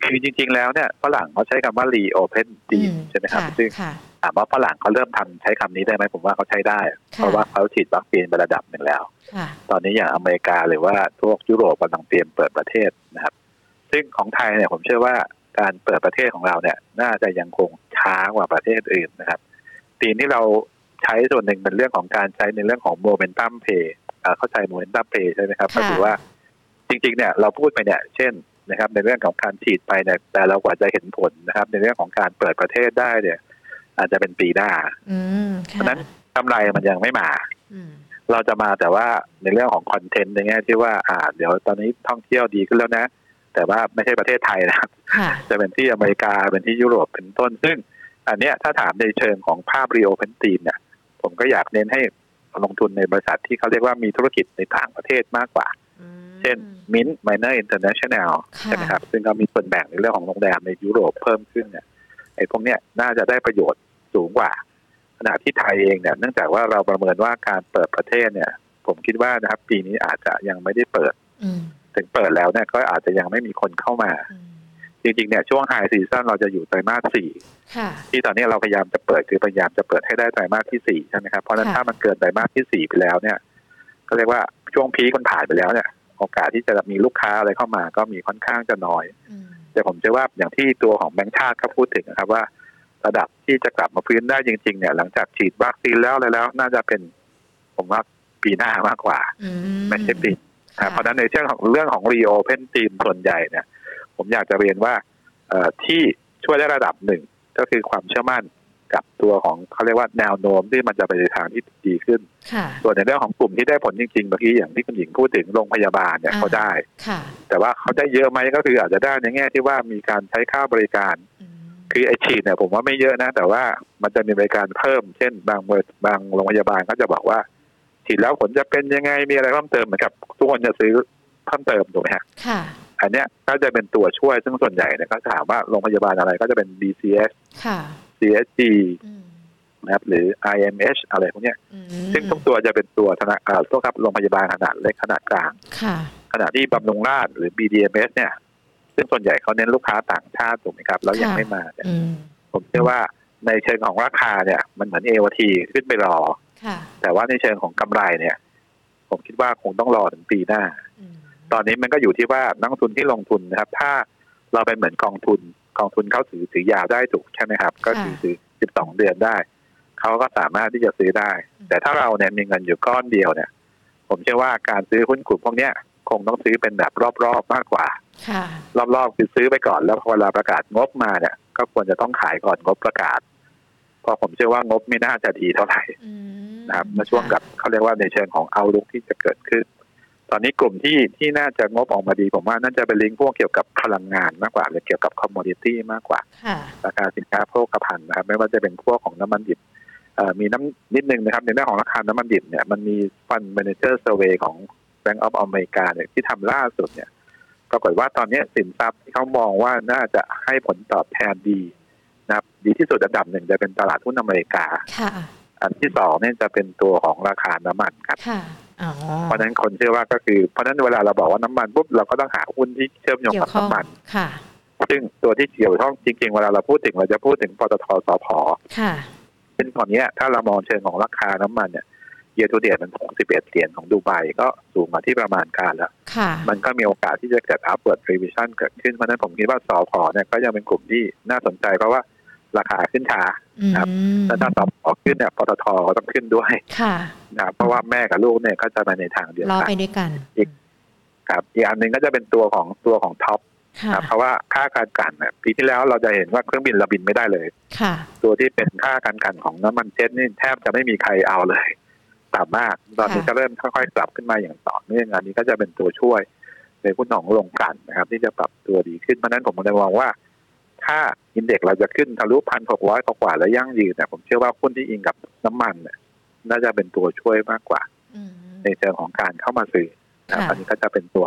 คือจริง ๆ แล้วเนี่ยฝรั่งเขาใช้คำว่า reopen deal ใช่ไหมครับซึ่งถามว่าฝรั่งเขาเริ่มทำใช้คำนี้ได้ไหมผมว่าเขาใช้ได้ เพราะว่าเขาฉีดวัคซีนไประดับหนึ่งแล้ว ตอนนี้อย่างอเมริกาหรือว่าพวกยุโรปกำลังเตรียมเปิดประเทศนะครับ ซึ่งของไทยเนี่ยผมเชื่อว่าการเปิดประเทศของเราเนี่ย น่าจะยังคงช้ากว่าประเทศอื่นนะครับตีนที่เราใช้ส่วนหนึ่งเป็นเรื่องของการใช้ในเรื่องของโมเมนตัมเพย์เข้าใจโมเมนตัมเพย์ใช่ไหมครับก็คือว่าจริงๆเนี่ยเราพูดไปเนี่ย เช่นนะครับ ในเรื่องของการฉีดไปเนี่ยแต่เรากว่าจะเห็นผลนะครับ ในเรื่องของการเปิดประเทศได้เนี่ย อาจจะเป็นปีหน้าเพราะนั้นกำไรมันยังไม่มาอืม เราจะมาแต่ว่าในเรื่องของคอนเทนต์ในแง่ที่ว่าอ่า เดี๋ยวตอนนี้ท่องเที่ยวดีขึ้นแล้วนะ แต่ว่าไม่ใช่ประเทศไทยนะครับค่ะจะเป็นที่อเมริกาเป็นที่ยุโรปเป็นต้น ซึ่ง อันเนี้ยถ้าถามในเชิงของภาพรีโอเพนตีนเนี่ยผมก็อยากเน้นให้ลงทุนในบริษัทที่เขาเรียกว่ามีธุรกิจในต่างประเทศมากกว่าอืมเช่น Mint Miner International ค่ะใช่ไหมครับ ซึ่งก็มีส่วนแบ่งในเรื่องของโรงแรมในยุโรปเพิ่มขึ้นเนี่ยไอ้พวกเนี้ยน่าจะได้ประโยชน์สูงกว่า ขณะที่ไทยเองเนี่ยเนื่องจากว่าเราประเมินว่าการเปิดประเทศเนี่ย ผมคิดว่านะครับ ปีนี้อาจจะยังไม่ได้เปิดอืมถึงเปิดแล้วเนี่ยก็อาจจะยังไม่มีคนเข้ามาอืมจริงๆเนี่ยช่วงไฮซีซั่นเราจะอยู่ไตรมาสสี่ค่ะที่ตอนนี้เราพยายามจะเปิดคือพยายามจะเปิดให้ได้ไตรมาสที่สี่ใช่ไหมครับเพราะฉะนั้นค่ะถ้ามันเกินไตรมาสที่สี่ไปแล้วเนี่ย ก็เรียกว่าช่วงพีคมันผ่านไปแล้วเนี่ยโอกาสที่จะมีลูกค้าอะไรเข้ามาก็มีค่อนข้างจะน้อยอืมแต่ผมเชื่อว่าอย่างที่ตัวของแบงค์ชาติเขาพูดถึงนะครับว่า ระดับที่จะกลับมาฟื้นได้จริง ๆ เนี่ย หลังจากฉีดวัคซีนแล้วอะไรแล้ว น่าจะเป็น ผมว่าปีหน้ามากกว่าอืมไม่ใช่ปีนะครับเพราะฉะนั้นในเรื่องของเรื่องของ reopen theme ส่วนใหญ่เนี่ย ผมอยากจะเรียนว่าเอ่อที่ช่วยได้ระดับหนึ่งก็คือความเชื่อมั่นกับตัวของเขาเรียกว่าแนวโน้มที่มันจะไปในทางที่ดีขึ้นค่ะส่วนในเรื่องของกลุ่มที่ได้ผลจริงๆเมื่อกี้อย่างที่คุณหญิงพูดถึงโรงพยาบาลเนี่ยอ่าเขาได้ค่ะแต่ว่าเขาได้เยอะไหมก็คืออาจจะได้ในแง่ที่ว่ามีการใช้ค่าบริการอืม คือไอฉีดเนี่ยผมว่าไม่เยอะนะ แต่ว่ามันจะมีบริการเพิ่ม เช่น บางบริบางโรงพยาบาลก็จะบอกว่า ฉีดแล้วผลจะเป็นยังไงมีอะไรเพิ่มเติมเหมือนกับทุกคนจะซื้อเพิ่มเติมถูกไหมฮะค่ะ อันเนี้ยก็จะเป็นตัวช่วยซึ่งส่วนใหญ่เนี่ยก็ถามว่าโรงพยาบาลอะไรก็จะเป็น BCS ค่ะ CSG อืมนะครับหรือ IMH อะไรพวกเนี้ยอืมซึ่งทุกตัวจะเป็นตัวธนาคารตัวครับโรงพยาบาลขนาดเล็กขนาดกลางค่ะขณะที่บำรุงราษฎร์หรือ BDMS เนี่ย ซึ่งส่วนใหญ่เขาเน้นลูกค้าต่างชาติถูกไหมครับ แล้วยังค่ะไม่มาเนี่ยอืมผมเชื่อว่าในเชิงของราคาเนี่ย มันเหมือน AOT ขึ้นไปรอค่ะแต่ว่าในเชิงของกำไรเนี่ย ผมคิดว่าคงต้องรอถึงปีหน้าอืมตอนนี้มันก็อยู่ที่ว่านักลงทุนที่ลงทุนนะครับ ถ้าเราเป็นเหมือนกองทุน กองทุนเขาถือถือยาวได้ถูกใช่ไหมครับ ก็ถือถือ12เดือนได้เขาก็สามารถที่จะซื้อได้ แต่ถ้าเราเนี่ยมีเงินอยู่ก้อนเดียวเนี่ย ผมเชื่อว่าการซื้อหุ้นกลุ่มพวกเนี้ยคงต้องซื้อเป็นแบบรอบๆมากกว่าค่ะ รอบๆคือซื้อไปก่อนแล้วพอเวลาประกาศงบมาเนี่ย ก็ควรจะต้องขายก่อนงบประกาศเพราะผมเชื่อว่างบไม่น่าจะดีเท่าไหร่อืมนะครับในช่วงกับเขาเรียกว่าในเชิงของเอาลุกที่จะเกิดขึ้น ตอนนี้กลุ่มที่ที่น่าจะงบออกมาดี ผมว่าน่าจะเป็นลิงก์พวกเกี่ยวกับพลังงานมากกว่าหรือเกี่ยวกับคอมมอดิตี้มากกว่าค่ะราคาสินค้าโภคภัณฑ์นะครับ ไม่ว่าจะเป็นพวกของน้ำมันดิบเอ่อมีน้ำนิดนึงนะครับ ในเรื่องของราคาน้ำมันดิบเนี่ยมันมีฟันเมนเจอร์เซอร์เวยของ Bank of America เนี่ยที่ทำล่าสุดเนี่ย ปรากฏว่าตอนนี้สินทรัพย์ที่เขามองว่าน่าจะให้ผลตอบแทนดีนะครับ ดีที่สุดอันดับหนึ่งจะเป็นตลาดหุ้นอเมริกาค่ะอันที่สองเนี่ยจะเป็นตัวของราคาน้ำมันครับค่ะอ๋อเพราะฉะนั้นคนเชื่อว่าก็คือเพราะฉะนั้นเวลาเราบอกว่าน้ำมันปุ๊บเราก็ต้องหาหุ้นที่เชื่อมโยงเกี่ยกับวข้องน้ำมันค่ะซึ่งตัวที่เกี่ยวข้องจริงๆเวลาเราพูดถึงเราจะพูดถึงปตทสพค่ะซึ่งตอนเนี้ยถ้าเรามองเชิงของราคาน้ำมันเนี่ย เยอ r ูเดียมัน61เหรียญของดูไบก็สูงมาที่ประมาณการแล้วค่ะมันก็มีโอกาสที่จะเกิด upward revision เกิดขึ้น เพราะฉะนั้นผมคิดว่าสพเนี่ยก็ยังเป็นกลุ่มที่น่าสนใจเพราะว่าราคาขึ้นช้าอืมครับแล้วถ้าสพขึ้นเนี่ยปตทก็ต้องขึ้นด้วยค่ะนะครับเพราะว่าแม่กับลูกเนี่ยก็จะไปในทางเดียวรอกันไปด้วยกันครับอีกอันหนึ่งก็จะเป็นตัวของตัวของท็อปค่ะครับเพราะว่าค่าการกันเนี่ยปีที่แล้วเราจะเห็นว่าเครื่องบินเราบินไม่ได้เลย ค่ะ ตัวที่เป็นค่าการกันของน้ำมันเจ็ตนี่แทบจะไม่มีใครเอาเลย ต่ำมาก ตอนนี้ค่ะก็เริ่มค่อยๆกลับขึ้นมาอย่างต่อเนื่องอันนี้ก็จะเป็นตัวช่วยในหุ้นของลงกลันนะครับ ที่จะปรับตัวดีขึ้นเพราะฉะนั้นผมเลยมองว่า ถ้าอินเด็กซ์เราจะขึ้นทะลุพันหกร้อยกว่าแล้วยั่งยืนเนี่ยผมเชื่อว่าหุ้นที่อิงกับน้ำมันเนี่ยน่าจะเป็นตัวช่วยมากกว่าอืมในเชิงของการเข้ามาซื้อนะครับค่ะอันนี้ก็จะเป็นตัว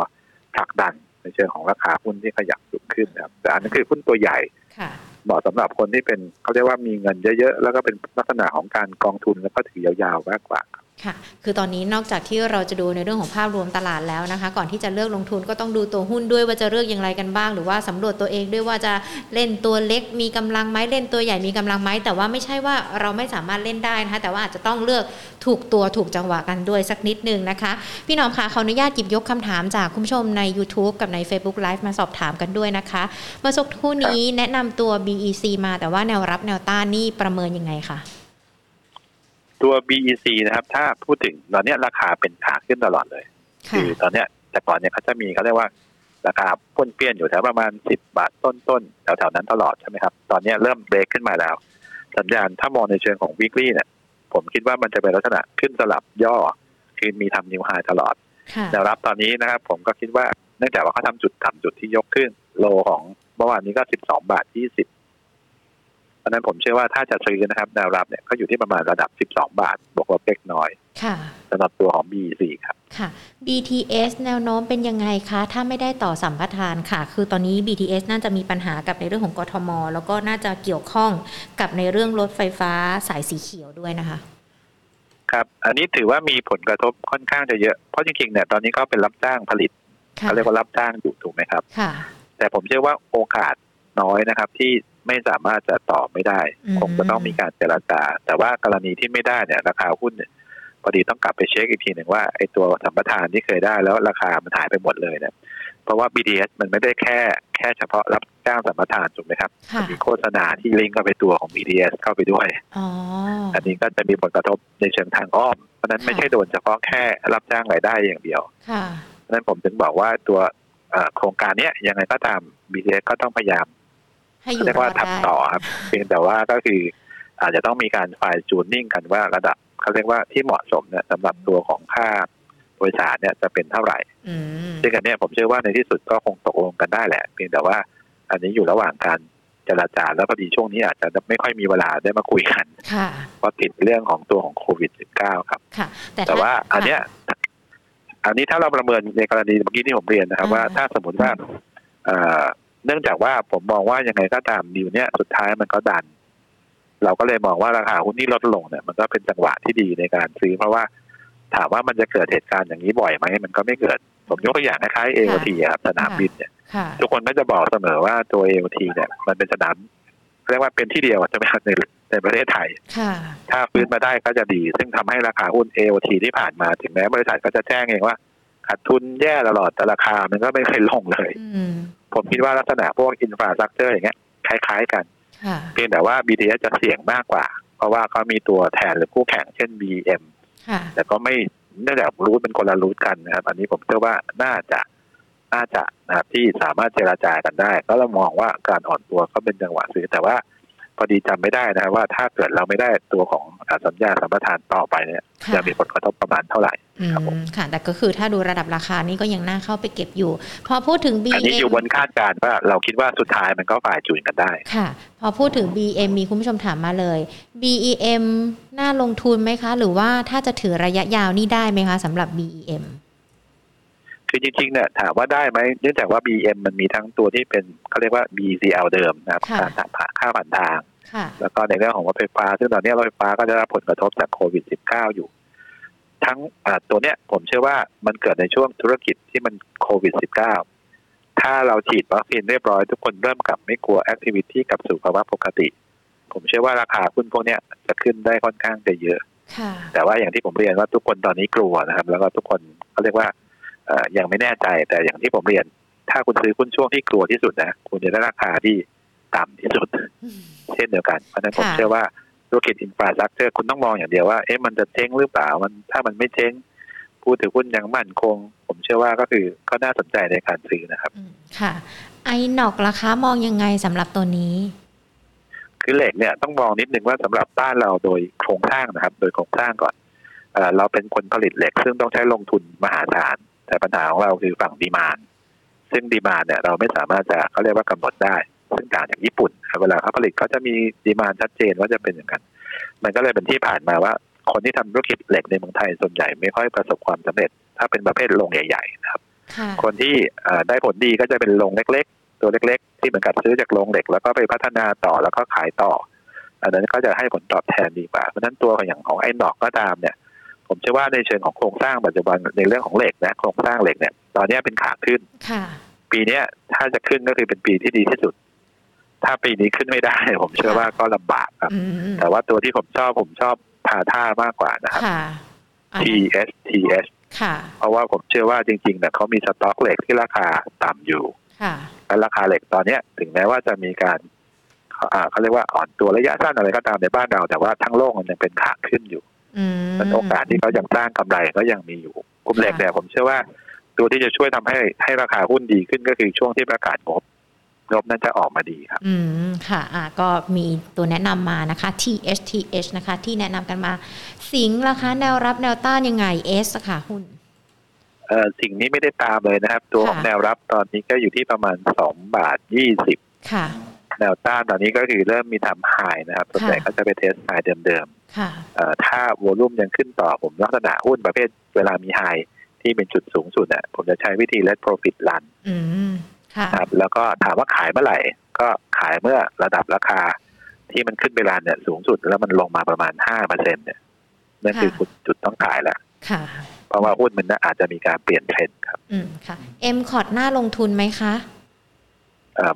ผลักดันในเชิงของราคาหุ้นที่ขยับสูงขึ้นนะครับแต่อันนี้คือหุ้นตัวใหญ่ค่ะเหมาะสำหรับคนที่เป็นเขาเรียกว่ามีเงินเยอะๆ แล้วก็เป็นลักษณะของการกองทุนแล้วก็ถือยาวๆมากกว่าค่ ค่ะ คือตอนนี้นอกจากที่เราจะดูในเรื่องของภาพรวมตลาดแล้วนะคะ ก่อนที่จะเลือกลงทุนก็ต้องดูตัวหุ้นด้วยว่าจะเลือกอย่างไรกันบ้าง หรือว่าสำรวจตัวเองด้วยว่าจะเล่นตัวเล็กมีกำลังไหมเล่นตัวใหญ่มีกำลังไหมแต่ว่าไม่ใช่ว่าเราไม่สามารถเล่นได้นะคะแต่ว่าอาจจะต้องเลือกถูกตัวถูกจังหวะกันด้วยสักนิดนึงนะคะ พี่น้องคะขออนุญาตหยิบยกคำถามจากคุณผู้ชมใน YouTube กับใน Facebook Live มาสอบถามกันด้วยนะคะเมื่อสักครู่นี้แนะนำตัว BEC มาแต่ว่าแนวรับแนวต้านนี่ประเมินยังไงคะ ตัว BEC นะครับ ถ้าพูดถึงตอนเนี้ยราคาเป็นขาขึ้นตลอดเลยค่ะคือตอนเนี้ยแต่ก่อนเนี่ยเขาจะมีเขาเรียกว่าราคาพ้นเปี้ยนอยู่แถวประมาณ 10 บาทต้นๆแถวๆนั้นตลอดใช่ไหมครับ ตอนเนี้ยเริ่มเบรกขึ้นมาแล้ว สัญญาณถ้ามองในเชิงของ weekly เนี่ยผมคิดว่ามันจะเป็นลักษณะขึ้นสลับย่อ คือมีทำนิวไฮตลอดค่ะแนวรับตอนนี้นะครับ ผมก็คิดว่าเนื่องจากว่าเขาทำจุดต่ำจุดที่ยกขึ้น โลของเมื่อวานนี้ก็ 12 บาท 20 เพราะฉะนั้นผมเชื่อว่าถ้าจะซื้อนะครับแนวรับเนี่ยก็อยู่ที่ประมาณระดับ 12 บาท บวกลบเล็กน้อยค่ะสำหรับตัวของ BEC ครับค่ะ BTS แนวโน้มเป็นยังไงคะ ถ้าไม่ได้ต่อสัมปทานค่ะ คือตอนนี้ BTS น่าจะมีปัญหากับในเรื่องของกทม แล้วก็น่าจะเกี่ยวข้องกับในเรื่องรถไฟฟ้าสายสีเขียวด้วยนะคะ ครับ อันนี้ถือว่ามีผลกระทบค่อนข้างจะเยอะ เพราะจริงๆเนี่ยตอนนี้เขาเป็นรับจ้างผลิตค่ะเขาเรียกว่ารับจ้างอยู่ถูกไหมครับ ค่ะ แต่ผมเชื่อว่าโอกาสน้อยนะครับ ที่ ไม่สามารถจะต่อไม่ได้อืมคงจะต้องมีการเจรจาแต่ว่ากรณีที่ไม่ได้เนี่ยราคาหุ้นเนี่ยพอดีต้องกลับไปเช็คอีกทีหนึ่งว่าไอ้ตัวสัมปทานที่เคยได้แล้วราคามันหายไปหมดเลยเนี่ยเพราะว่า BTS มันไม่ได้แค่แค่เฉพาะรับจ้างสัมปทานถูกไหมครับค่ะมีโฆษณาที่ลิงก์เข้าไปตัวของ BTS เข้าไปด้วยอ๋ออันนี้ก็จะมีผลกระทบในเชิงทางอ้อม เพราะฉะนั้นไม่ใช่โดนเฉพาะแค่รับจ้างรายได้อย่างเดียวค่ะเพราะฉะนั้นผมถึงบอกว่าตัวเอ่อโครงการเนี้ยยังไงก็ตาม BTS ก็ต้องพยายาม ให้อยู่เรียกรอว่าดทำได้ต่อครับ เพียงแต่ว่าก็คืออาจจะต้องมีการไฟจูนนิ่งกันว่าระดับเขาเรียกว่าที่เหมาะสมเนี่ยสำหรับตัวของค่าโดยสารเนี่ยจะเป็นเท่าไหร่อืมซึ่งอันเนี้ยผมเชื่อว่าในที่สุดก็คงตกลงกันได้แหละ เพียงแต่ว่าอันนี้อยู่ระหว่างการเจรจาแล้วพอดีช่วงนี้อาจจะไม่ค่อยมีเวลาได้มาคุยกันค่ะเพราะติดเรื่องของตัวของโควิด -19 ครับค่ะแต่แต่ว่าถ้อันเนี้ยอันนี้ถ้าเราประเมินในกรณีเมื่อกี้ที่ผมเรียนนะครับอ่าว่าถ้าสมมติว่า เอ่อเนื่องจากว่าผมมองว่ายังไงก็ตามดีลเนี้ยสุดท้ายมันก็ดัน เราก็เลยมองว่าราคาหุ้นที่ลดลงเนี่ยมันก็เป็นจังหวะที่ดีในการซื้อ เพราะว่าถามว่ามันจะเกิดเหตุการณ์อย่างนี้บ่อยไหมมันก็ไม่เกิด ผมยกตัวอย่างคล้ายๆ AOT อะครับสนามบินเนี่ยค่ะทุกคนก็จะบอกเสมอว่าตัว AOT เนี่ย มันเป็นสนามเรียกว่าเป็นที่เดียวอะใช่ไหมครับในในประเทศไทยค่ะถ้าฟื้นมาได้ก็จะดี ซึ่งทำให้ราคาหุ้น AOT ที่ผ่านมาถึงแม้บริษัทก็จะแจ้งเองว่า ขาดทุนแย่ตลอดแต่ราคามันก็ไม่เคยลงเลยอืมผมคิดว่าลักษณะพวกอินฟราสตรักเจอร์อย่างเงี้ยคล้ายๆกันค่ะเพียงแต่ว่า BTS จะเสี่ยงมากกว่า เพราะว่าเขามีตัวแทนหรือคู่แข่งเช่น BM ค่ะแต่ก็ไม่เนื่องจากรูทเป็นคนละรูทกันนะครับ อันนี้ผมเชื่อว่าน่าจะน่าจะนะครับที่สามารถเจราจากันได้ ก็เรามองว่าการอ่อนตัวก็เป็นจังหวะซื้อแต่ว่า พอดีจำไม่ได้นะครับว่าถ้าเกิดเราไม่ได้ตัวของอ่าสัญญาสัมปทานต่อไปเนี่ยค่ะจะมีผลกระทบประมาณเท่าไหร่อืครับผมมค่ะ แต่ก็คือถ้าดูระดับราคานี่ก็ยังน่าเข้าไปเก็บอยู่ พอพูดถึงอันนี้อยู่ BM บนคาดการณ์ว่าเราคิดว่าสุดท้ายมันก็ฝ่ายจูนกันได้ ค่ะ พอพูดถึง BM มีคุณผู้ชมถามมาเลย BEM น่าลงทุนไหมคะ หรือว่าถ้าจะถือระยะยาวนี่ได้ไหมคะสำหรับ BEM คือจริงๆเนี่ยถามว่าได้ไหมเนื่องจากว่า BM มันมีทั้งตัวที่เป็นเขาเรียกว่า BCL เดิมนะครับค่ะค่าผ่านค่าผ่านทางค่ะ แล้วก็ในเรื่องของรถไฟฟ้า ซึ่งตอนนี้รถไฟฟ้าก็ได้รับผลกระทบจากโควิด -19 อยู่ ทั้งอ่าตัวเนี้ยผมเชื่อว่ามันเกิดในช่วงธุรกิจที่มันโควิด -19 ถ้าเราฉีดวัคซีนเรียบร้อยทุกคนเริ่มกลับไม่กลัวแอคทิวิตี้กลับสู่ภาวะปกติ ผมเชื่อว่าราคาหุ้นพวกเนี้ยจะขึ้นได้ค่อนข้างจะเยอะค่ะแต่ว่าอย่างที่ผมเรียนว่าทุกคนตอนนี้กลัวนะครับ แล้วก็ทุกคนเขาเรียกว่าเอ่อยังไม่แน่ใจแต่อย่างที่ผมเรียน ถ้าคุณซื้อหุ้นช่วงที่กลัวที่สุดนะคุณจะได้ราคาที่ต่ำที่สุด เช่นเดียวกัน เพราะฉะนั้นผมค่ะเชื่อว่าธุรกิจอินฟราสตรักเจอร์คุณต้องมองอย่างเดียวว่าเอ๊ะมันจะเจ๊งหรือเปล่ามันถ้ามันไม่เจ๊งผู้ถือหุ้นยังมั่นคง ผมเชื่อว่าก็คือก็น่าสนใจในการซื้อนะครับอืมค่ะ INOX ราคามองยังไงสำหรับตัวนี้ คือเหล็กเนี่ยต้องมองนิดนึงว่าสำหรับบ้านเราโดยโครงสร้างนะครับ โดยโครงสร้างก่อนเอ่อเราเป็นคนผลิตเหล็ก ซึ่งต้องใช้ลงทุนมหาศาลแต่ปัญหาของเราคือฝั่ง demand ซึ่ง demand เนี่ยเราไม่สามารถจะเขาเรียกว่ากำหนดได้ซึ่ง ต่างจากญี่ปุ่นครับเวลาเขาผลิตเขาจะมี demand ชัดเจนว่าจะเป็นอย่างนั้นมันก็เลยเป็นที่ผ่านมาว่า คนที่ทำธุรกิจเหล็กในเมืองไทยส่วนใหญ่ไม่ค่อยประสบความสำเร็จ ถ้าเป็นประเภทโรงใหญ่ ๆ นะครับค่ะคนที่เอ่อได้ผลดีก็จะเป็นโรงเล็ก ๆ ตัวเล็ก ๆ ที่เหมือนกับซื้อจากโรงเหล็ก แล้วก็ไปพัฒนาต่อแล้วก็ขายต่อ อันนั้นก็จะให้ผลตอบแทนดีกว่าเพราะฉะนั้นตัวอย่างของไอ้หนอกก็ตามเนี่ย ผมเชื่อว่าในเชิงของโครงสร้างปัจจุบันในเรื่องของเหล็กนะโครงสร้างเหล็กเนี่ย ตอนนี้เป็นขาขึ้นค่ะปีเนี้ยถ้าจะขึ้นก็คือเป็นปีที่ดีที่สุด ถ้าปีนี้ขึ้นไม่ได้ ผมเชื่อว่าก็ลำบากครับอืมแต่ว่าตัวที่ผมชอบผมชอบพาท่ามากกว่านะครับค่ะอันนั้น TSTS ค่ะเพราะว่าผมเชื่อว่าจริงๆเนี่ยเขามีสต็อกเหล็กที่ราคาต่ำอยู่ค่ะและราคาเหล็กตอนเนี้ยถึงแม้ว่าจะมีการอ่าเขาเรียกว่าอ่อนตัวระยะสั้นอะไรก็ตามในบ้านเรา แต่ว่าทั้งโลกมันยังเป็นขาขึ้นอยู่อืมมันโอกาสที่เขายังสร้างกำไรก็ยังมีอยู่กลุ่มเหล็กเนี่ยผมเชื่อว่า ตัวที่จะช่วยทำให้ให้ราคาหุ้นดีขึ้นก็คือช่วงที่ประกาศงบ งบน่าจะออกมาดีครับ อืมค่ะอ่าก็มีตัวแนะนำมานะคะ THTH นะคะ ที่แนะนำกันมา สิงห์ราคาแนวรับแนวต้านยังไง S อะค่ะหุ้นเอ่อสิ่งนี้ไม่ได้ตามเลยนะครับ ตัวของแนวรับตอนนี้ก็อยู่ที่ประมาณสองบาทยี่สิบค่ะ แนวต้านตอนนี้ก็คือเริ่มมีทำ high นะครับส่วนใหญ่ก็จะไป test high เดิมค่ะๆเอ่อถ้า volume ยังขึ้นต่อผมลักษณะหุ้นประเภทเวลามี high ที่เป็นจุดสูงสุดอะผมจะใช้วิธี let profit run ค่ะครับแล้วก็ถามว่าขายเมื่อไหร่ ก็ขายเมื่อระดับราคา ที่มันขึ้นไปรันเนี่ยสูงสุดแล้วมันลงมาประมาณห้าเปอร์เซ็นเนี่ยนั่นคือจุดต้องขายแล้วค่ะเพราะว่าหุ้นมันอาจจะมีการเปลี่ยนเทรนด์ครับ อืมค่ะ M คอร์ดน่าลงทุนไหมคะเอ่อ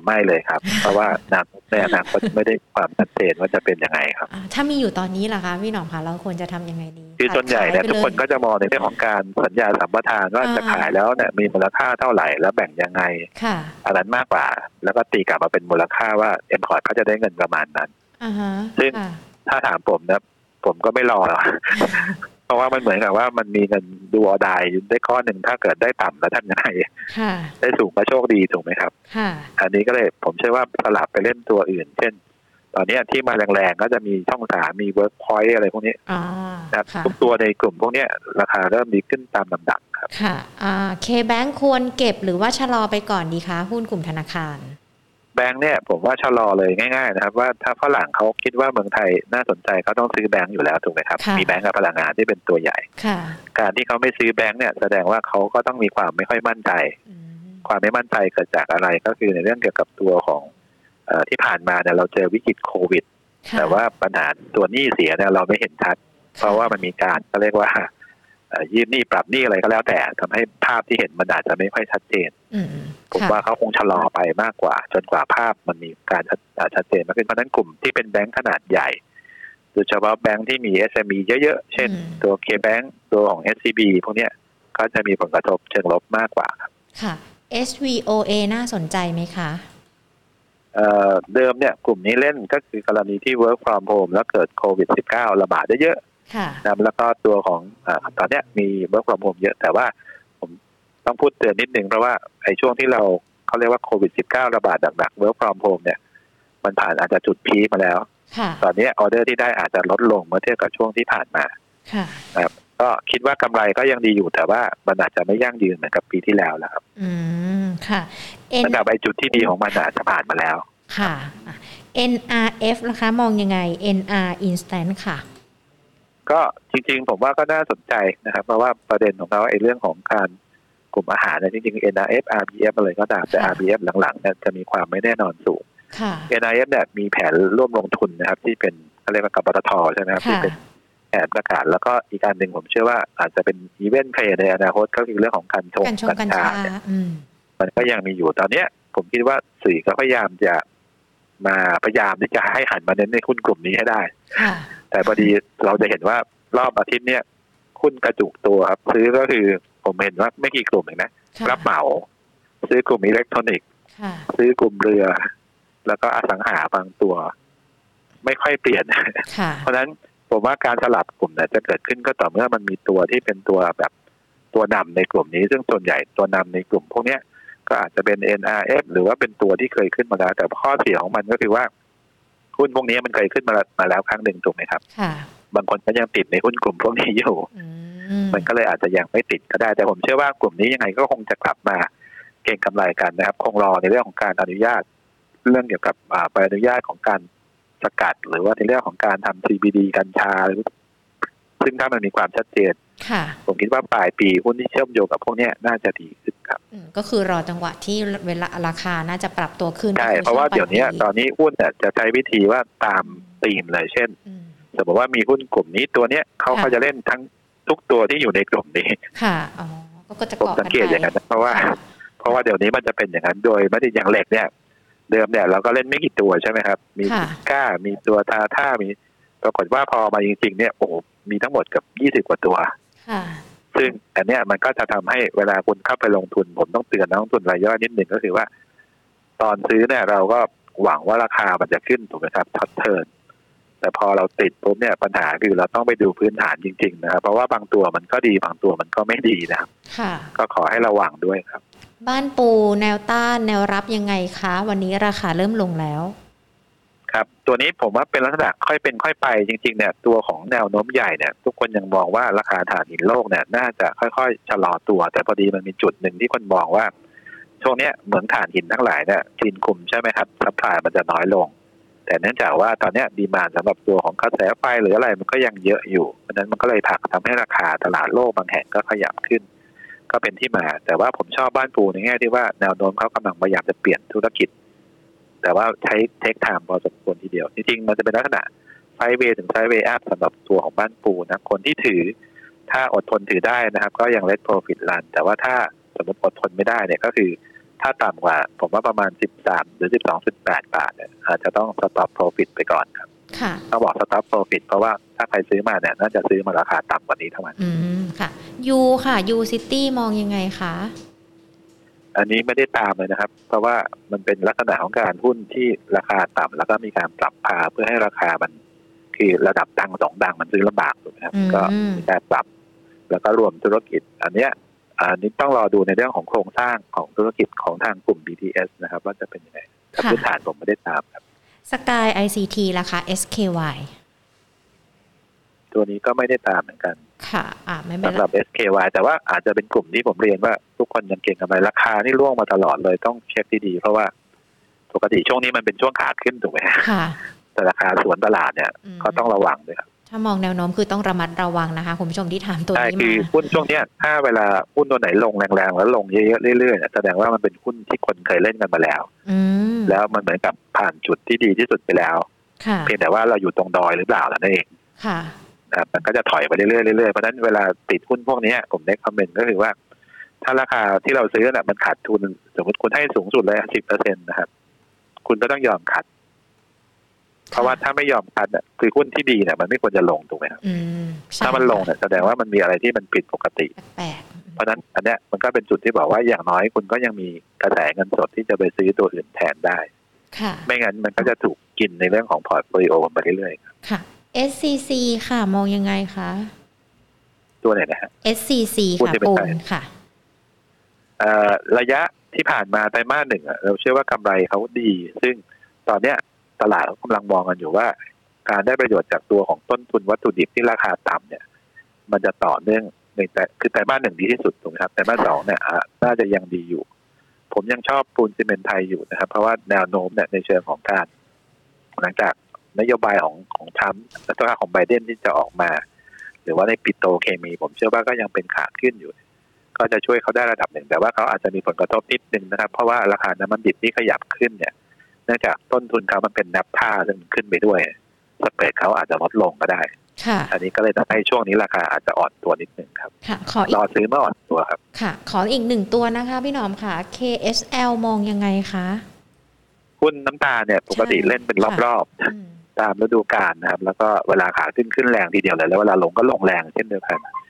ไม่เลยครับ เพราะว่านาในอนาคตไม่ได้ความชัดเจนว่าจะเป็นยังไงครับอ่าถ้ามีอยู่ตอนนี้ล่ะคะพี่หน่องคะเราควรจะทำยังไงดีคือส่วนใหญ่เนี่ยขายไปทุกคนลก็จะมองในเรื่องของการสัญญาสัมปทานว่าอ่าจะขายแล้วเนี่ยมีมูลค่าเท่าไหร่แล้วแบ่งยังไงค่ะอันนั้นมากกว่า แล้วก็ตีกลับมาเป็นมูลค่าว่าเอ็มพอร์ตเขาจะได้เงินประมาณนั้นอ่าฮะซึ่งค่ะถ้าถามผมนะผมก็ไม่รอหรอก เพราะว่ามันเหมือนกับว่ามันมีเงินดูออดายได้ข้อหนึ่งถ้าเกิดได้ต่ำแล้วทำยังไงค่ะได้สูงก็โชคดีถูกไหมครับค่ะอันนี้ก็เลยผมเชื่อว่าสลับไปเล่นตัวอื่น เช่น ตอนเนี้ยที่มาแรงๆก็จะมีช่องสามมีเวิร์กพอยต์อะไรพวกนี้อ๋อนะครับค่ะทุกตัวในกลุ่มพวกเนี้ยราคาเริ่มดีขึ้นตามลำดับครับ ค่ะอ่าเคแบงควรเก็บหรือว่าชะลอไปก่อนดีคะหุ้นกลุ่มธนาคาร แบงค์เนี่ยผมว่าชะลอเลยง่ายๆนะครับ ว่าถ้าฝรั่งเขาคิดว่าเมืองไทยน่าสนใจเขาต้องซื้อแบงค์อยู่แล้วถูกไหมครับค่ะมีแบงค์กับพลังงานที่เป็นตัวใหญ่ค่ะการที่เขาไม่ซื้อแบงค์เนี่ยแสดงว่าเขาก็ต้องมีความไม่ค่อยมั่นใจอืมความไม่มั่นใจเกิดจากอะไรก็คือในเรื่องเกี่ยวกับตัวของเออที่ผ่านมาเนี่ยเราเจอวิกฤตโควิดค่ะแต่ว่าปัญหาตัวหนี้เสียเนี่ยเราไม่เห็นชัด เพราะว่ามันมีการก็เรียกว่าเอ่อ ยืมหนี้ปรับหนี้อะไรก็แล้วแต่ทำให้ภาพที่เห็นมันอาจจะไม่ค่อยชัดเจนอืมผมค่ะว่าเขาคงชะลอไปมากกว่า จนกว่าภาพมันมีการชัดอ่าชัดเจนมากขึ้นเพราะฉะนั้นกลุ่มที่เป็นแบงค์ขนาดใหญ่โดยเฉพาะแบงค์ที่มี SME เยอะๆ เช่นอืมตัว K-Bank ตัวของ SCB พวกเนี้ยก็จะมีผลกระทบเชิงลบมากกว่าครับ ค่ะ SVOA น่าสนใจไหมคะเอ่อเดิมเนี่ยกลุ่มนี้เล่นก็คือกรณีที่ work from home แล้วเกิดโควิด -19 ระบาดได้เยอะค่ะ นะครับแล้วก็ตัวของอาตอนเนี้ยมี work from home เยอะแต่ว่า ผมต้องพูดเตือนนิดนึงเพราะว่าไอ้ช่วงที่เราเขาเรียกว่าโควิด -19 ระบาดหนักๆ work from home เนี่ย มันผ่านอาจจะจุดพีคมาแล้วค่ะตอนนี้ออเดอร์ที่ได้อาจจะลดลงเมื่อเทียบกับช่วงที่ผ่านมาค่ะนะครับก็คิดว่ากำไรก็ยังดีอยู่แต่ว่ามันอาจจะไม่ยั่งยืนเหมือนกับปีที่แล้วแล้วครับ อืมค่ะ N ระดับไอ้จุดที่ดีของมันอาจจะผ่านมาแล้ว ค่ะอะ NRF นะคะ มองยังไง NR Instant ค่ะ ก็จริงๆ ผมว่าก็น่าสนใจนะครับ เพราะว่าประเด็นของเขาไอ้เรื่องของการกลุ่มอาหารเนี่ยจริงๆ NRF RBF อะไรก็ตามแต่ค่ะ RBF หลังๆเนี่ยจะมีความไม่แน่นอนสูงค่ะ NRF เนี่ยมีแผนร่วมลงทุนนะครับ ที่เป็นเขาเรียกว่ากับปตทใช่ไหมครับที่ค่ะเป็นแผนประกาศ แล้วก็อีกการหนึ่งผมเชื่อว่าอาจจะเป็นอีเวนต์เพลย์ในอนาคตก็คือเรื่องของการชงกัญชงกัญชาเนี่ยอืมมันก็ยังมีอยู่ตอนเนี้ย ผมคิดว่าสื่อก็พยายามจะมาพยายามที่จะให้หันมาเน้นในหุ้นกลุ่มนี้ให้ได้ค่ะ แต่พอดีเราจะเห็นว่ารอบอาทิตย์เนี้ยหุ้นกระจุกตัวครับ ซื้อก็คือผมเห็นว่าไม่กี่กลุ่มเองนะค่ะรับเหมา ซื้อกลุ่มอิเล็กทรอนิกส์ค่ะซื้อกลุ่มเรือ แล้วก็อสังหาบางตัว ไม่ค่อยเปลี่ยนค่ะเพราะฉะนั้นผมว่าการสลับกลุ่มเนี่ยจะเกิดขึ้นก็ต่อเมื่อมันมีตัวที่เป็นตัวแบบตัวนำในกลุ่มนี้ ซึ่งส่วนใหญ่ตัวนำในกลุ่มพวกเนี้ยก็อาจจะเป็น NRF หรือว่าเป็นตัวที่เคยขึ้นมาแล้วแต่ข้อเสียของมันก็คือว่า หุ้นพวกนี้มันเคยขึ้นมาแล้วมาแล้วครั้งหนึ่งถูกไหมครับค่ะบางคนก็ยังติดในหุ้นกลุ่มพวกนี้อยู่อืมมันก็เลยอาจจะยังไม่ติดก็ได้ แต่ผมเชื่อว่ากลุ่มนี้ยังไงก็คงจะกลับมาเก่งกำไรกันนะครับ คงรอในเรื่องของการอนุญาต เรื่องเกี่ยวกับอ่าใบอนุญาตของการสกัด หรือว่าในเรื่องของการทำ CBD กัญชาหรือซึ่งถ้ามันมีความชัดเจนค่ะ ผมคิดว่าปลายปีหุ้นที่เชื่อมโยงกับพวกเนี้ยน่าจะดีขึ้นครับอืมก็คือรอจังหวะที่เวลาราคาน่าจะปรับตัวขึ้นใช่ก็คือเพราะว่าช่งเดี๋ยวนี้ปลปีตอนนี้หุ้นเนี่ยจะใช้วิธีว่าตามธีมเลยเช่นอืมสมมติว่ามีหุ้นกลุ่มนี้ตัวเนี้ยเขาค่ะก็จะเล่นทั้งทุกตัวที่อยู่ในกลุ่มนี้ ค่ะอ๋อก็จะผมเกาะสักังนเกตไปอย่างนั้นนะเพราะว่า เพราะว่าเดี๋ยวนี้มันจะเป็นอย่างนั้นโดยไม่ได้อย่างเหล็กเนี่ย เดิมเนี่ยเราก็เล่นไม่กี่ตัวใช่ไหมครับ มีค่ะซิก้ามีตัวทาท่ามีปรากฏว่าพอมาจริง ๆ เนี่ยโอ้โหมีทั้งหมดเกับยี่สิบ20กว่าตัวค่ะ ซึ่งอันเนี้ยมันก็จะทำให้เวลาคุณเข้าไปลงทุน ผมต้องเตือนนักลงทุนรายย่อยนิดหนึ่งก็คือว่า ตอนซื้อเนี่ยเราก็หวังว่าราคามันจะขึ้นถูกไหมครับ short term แต่พอเราติดปุ๊บเนี่ยปัญหาคือเราต้องไปดูพื้นฐานจริง ๆ นะครับ เพราะว่าบางตัวมันก็ดีบางตัวมันก็ไม่ดีนะครับค่ะก็ขอให้ระวังด้วยครับ บ้านปูแนวต้านแนวรับยังไงคะ วันนี้ราคาเริ่มลงแล้ว ครับ ตัวนี้ผมว่าเป็นลักษณะค่อยเป็นค่อยไป จริงๆเนี่ยตัวของแนวโน้มใหญ่เนี่ย ทุกคนยังมองว่าราคาถ่านหินโลกเนี่ยน่าจะค่อยๆชะลอตัว แต่พอดีมันมีจุดหนึ่งที่คนมองว่าช่วงเนี้ยเหมือนถ่านหินทั้งหลายเนี่ยจีนคุมใช่ไหมครับ supply มันจะน้อยลง แต่เนื่องจากว่าตอนเนี้ย demand สำหรับตัวของกระแสไฟหรืออะไรมันก็ยังเยอะอยู่เพราะนั้นมันก็เลยผลักทำให้ราคาตลาดโลกบางแห่งก็ขยับขึ้น ก็เป็นที่มา แต่ว่าผมชอบบ้านปูในแง่ที่ว่าแนวโน้มเขากำลังพยายามจะเปลี่ยนธุรกิจ แต่ว่าใช้ take time พอสมควรทีเดียว จริงๆ มันจะเป็นลักษณะ sideway ถึง sideway up สำหรับตัวของบ้านปูนะ คนที่ถือ ถ้าอดทนถือได้นะครับ ก็ยังเล t โปรฟิตรันแต่ว่าถ้าสมมติอดทนไม่ได้เนี่ยก็คือ ถ้าต่ำกว่า ผมว่าประมาณ 13 หรือ 12.8 บาทเนี่ยอาจจะต้อง stop profit ไปก่อนครับค่ะต้องบอก stop profit เพราะว่าถ้าใครซื้อมาเนี่ยน่าจะซื้อมาราคาต่ำกว่านี้เท่านั้นอืมค่ะยูค่ะยูซิตี้มองยังไงคะ อันนี้ไม่ได้ตามเลยนะครับ เพราะว่ามันเป็นลักษณะของการหุ้นที่ราคาต่ำแล้วก็มีการปรับพาเพื่อให้ราคามันคือระดับดังสองดังมันซื้อลำบากถูกไหมครับอืมก็มีการปรับ แล้วก็รวมธุรกิจ อันเนี้ยอันนี้ต้องรอดูในเรื่องของโครงสร้างของธุรกิจของทางกลุ่ม BTS นะครับ ว่าจะเป็นยังไงถ้าค่ะพื้นฐานผมไม่ได้ตามครับสกาย ICT ราคา SKY ตัวนี้ก็ไม่ได้ตามเหมือนกัน ค่ะ อ่าไม่เป็นสำหไรรับ SKY แต่ว่าอาจจะเป็นกลุ่มที่ผมเรียนว่า ทุกคนยังเก่งกันไปราคานี่ร่วงมาตลอดเลยต้องเช็คดีๆเพราะว่าปกติช่วงนี้มันเป็นช่วงขาขึ้นถูกไหมฮะค่ะแต่ราคาสวนตลาดเนี่ยอืมก็ต้องระวังด้วยครับถ้ามองแนวโน้มคือต้องระมัดระวังนะคะคุณผู้ชมที่ถามตัวใช่นี้คือมาหุ้นช่วงเนี้ยถ้าเวลาหุ้นตัวไหนลงแรงๆแล้วลงเยอะๆเรื่อยๆเนี่ยแสดงว่ามันเป็นหุ้นที่คนเคยเล่นกันมาแล้วอืมแล้วมันเหมือนกับผ่านจุดที่ดีที่สุดไปแล้วค่ะเพียงแต่ว่าเราอยู่ตรงดอยหรือเปล่านั่นเองค่ะนะครับมันก็จะถอยไปเรื่อยๆเรื่อยๆเพราะฉะนั้นเวลาติดหุ้นพวกเนี้ยผมได้คอมเมนต์ก็คือว่า ถ้าราคาที่เราซื้อน่ะมันขาดทุน สมมติคุณให้สูงสุดเลยสิบเปอร์เซ็นต์นะครับ คุณก็ต้องยอมขัดเพราะว่าถ้าไม่ยอมขัดน่ะคือหุ้นที่ดีเนี่ยมันไม่ควรจะลงถูกไหมครับอืมใช่ถ้ามันลงเนี่ยแสดงว่ามันมีอะไรที่มันผิดปกติแปลกเพราะฉะนั้นอันเนี้ยมันก็เป็นจุดที่บอกว่าอย่างน้อยคุณก็ยังมีกระแสเงินสดที่จะไปซื้อตัวอื่นแทนได้ๆค่ะไม่งั้นมันก็จะถูกกินในเรื่องของ portfolio ไปเรื่อยค่ะ SCC ค่ะมองยังไงคะๆตัวไหนนะฮะ SCC ปูนค่ะที่เป็นปูนไทยค่ะเอ่อ ระยะที่ผ่านมาไตรมาสหนึ่งเราเชื่อว่ากำไรเขาดี ซึ่งตอนเนี้ยตลาดเขากำลังมองกันอยู่ว่า การได้ประโยชน์จากตัวของต้นทุนวัตถุดิบที่ราคาต่ำเนี่ย มันจะต่อเนื่องในแต่คือไตรมาสหนึ่งดีที่สุดถูกไหมครับไตรมาสสองเนี่ยน่าจะยังดีอยู่ ผมยังชอบปูนซีเมนต์ไทยอยู่นะครับ เพราะว่าแนวโน้มเนี่ยในเชิงของการ หลังจากนโยบายของของทรัมป์และตัวของไบเดนที่จะออกมา หรือว่าในปิโตเคมี ผมเชื่อว่าก็ยังเป็นขาขึ้นอยู่ ก็จะช่วยเขาได้ระดับหนึ่ง แต่ว่าเขาอาจจะมีผลกระทบนิดนึงนะครับ เพราะว่าราคาน้ำมันดิบที่ขยับขึ้นเนี่ยเนื่องจากต้นทุนเขามันเป็นนับท่าซึ่งมันขึ้นไปด้วยสเปรดเขาอาจจะลดลงก็ได้ค่ะอันนี้ก็เลยทำให้ช่วงนี้ราคาอาจจะอ่อนตัวนิดนึงครับค่ะขออีรกอซื้อเมื่ออ่อนตัวครับ ค่ะ ขออีกหนึ่งตัวนะคะพี่หนอมค่ะ KSL มองยังไงคะหุ้นน้ำตาลเนี่ยปกติใช่เล่นเป็นรอบอืมๆตามฤดูกาลนะครับ แล้วก็เวลาขาขึ้นขึ้นแรงทีเดียวเลย แล้วเวลาลงก็ลงแรงเช่นเดียวกันค่ะเอ่อ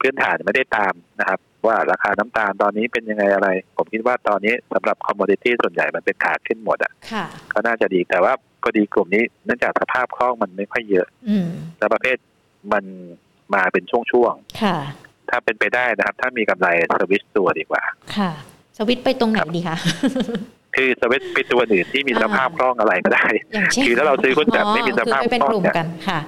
พื้นฐานไม่ได้ตามนะครับ ว่าราคาน้ำตาลตอนนี้เป็นยังไงอะไร ผมคิดว่าตอนนี้สำหรับคอมม o ดิตี้ส่วนใหญ่มันเป็นขาขึ้นหมดอะค่ะก็น่าจะดีแต่ว่าพอดีกลุ่มนี้เนื่องจากสภาพคล่องมันไม่ค่อยเยอะอืมและประเภทมันมาเป็นช่วงค่ะๆถ้าเป็นไปได้นะครับ ถ้ามีกำไรสวิตตัวดีกว่า ค่ะ สวิตช์ไปตรงไหนดีคะคือสวิตไปตัวอื่นที่มีอ่าสภาพคล่องอะไรก็ได้อย่างเช่นคือถ้าเราซื้อหุ้นแบบไม่มีสภาพคือไปเป็นคล่องกลุ่มเนี่ยกันค่ะ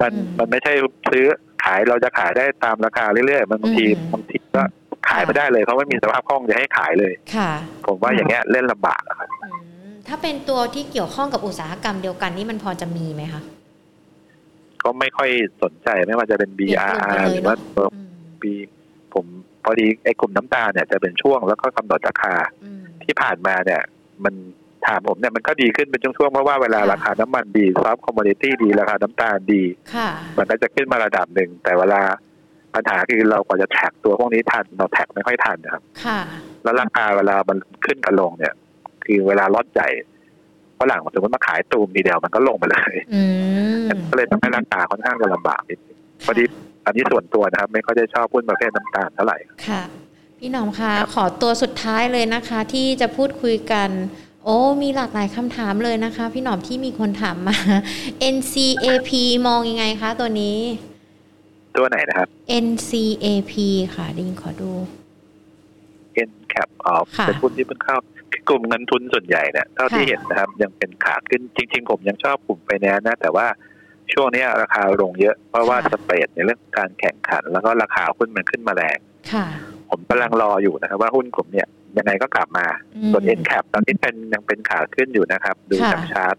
มันอืมมันไม่ใช่ซื้อ ขายเราจะขายได้ตามราคาเรื่อยๆมันบางทีอืมบางทีก็ขายไม่ได้เลยเพราะไม่มีสภาพคล่องจะให้ขายเลยค่ะ ผมว่าอย่างเงี้ยเล่นลำบากอะครับอืมถ้าเป็นตัวที่เกี่ยวข้องกับอุตสาหกรรมเดียวกันนี่มันพอจะมีไหมคะก็ไม่ค่อยสนใจไม่ว่าจะเป็นเปลี่ยนกลุ่ม BRR ไปเลยหรือว่าเนอะตัวอืม B ผมพอดีไอ้กลุ่มน้ำตาลเนี่ยจะเป็นช่วงแล้วก็กำหนดราคาอืมที่ผ่านมาเนี่ย มัน ถามผมเนี่ยมันก็ดีขึ้นเป็นช่วงๆเพราะว่าเวลาค่ะราคาน้ำมันดีซอฟต์คอมม o ดิตี้ดีราคาน้ำตาลดีค่ะมันก็จะขึ้นมาระดับหนึ่ง แต่เวลาปัญหาคือเรากว่าจะ track ตัวพวกนี้ทันเรา track ไม่ค่อยทันนะครับค่ะแล้วราคาเวลามันขึ้นกับลงเนี่ย คือเวลาลดใหญ่ฝรั่งสมมติมาขายตูมทีเดียวมันก็ลงไปเลยอืมก็เลยทำให้ราคาค่อนข้างจะลำบากนิดนึงพอดีอันนี้ส่วนตัวนะครับ ไม่ค่อยได้ชอบหุ้นประเภทน้ำตาลเท่าไหร่ค่ะ พี่หนอมคะขอตัวสุดท้ายเลยนะคะ ที่จะพูดคุยกัน โอ้มีหลากหลายคำถามเลยนะคะ พี่หนอมที่มีคนถามมา NCAP มองยังไงคะตัวนี้ ตัวไหนนะครับ NCAP ค่ะไดินขอดู N cap off เป็นหุ้นที่เพิ่งเข้ากลุ่มเงินทุนส่วนใหญ่เนี่ยเท่าที่เห็นนะครับ ยังเป็นขาขึ้นจริง ๆ ผมยังชอบกลุ่มไปแนนนะ แต่ว่าช่วงนี้ราคาลงเยอะ เพราะว่าสเปรดในเรื่องการแข่งขัน แล้วก็ราคาหุ้นมันขึ้นมาแรงผมกำลังรออยู่นะครับว่าหุ้นกลุ่มเนี้ย ยังไงก็กลับมา ส่วน N cap ตอนนี้เป็นยังเป็นขาขึ้นอยู่นะครับ ดูจากชาร์ต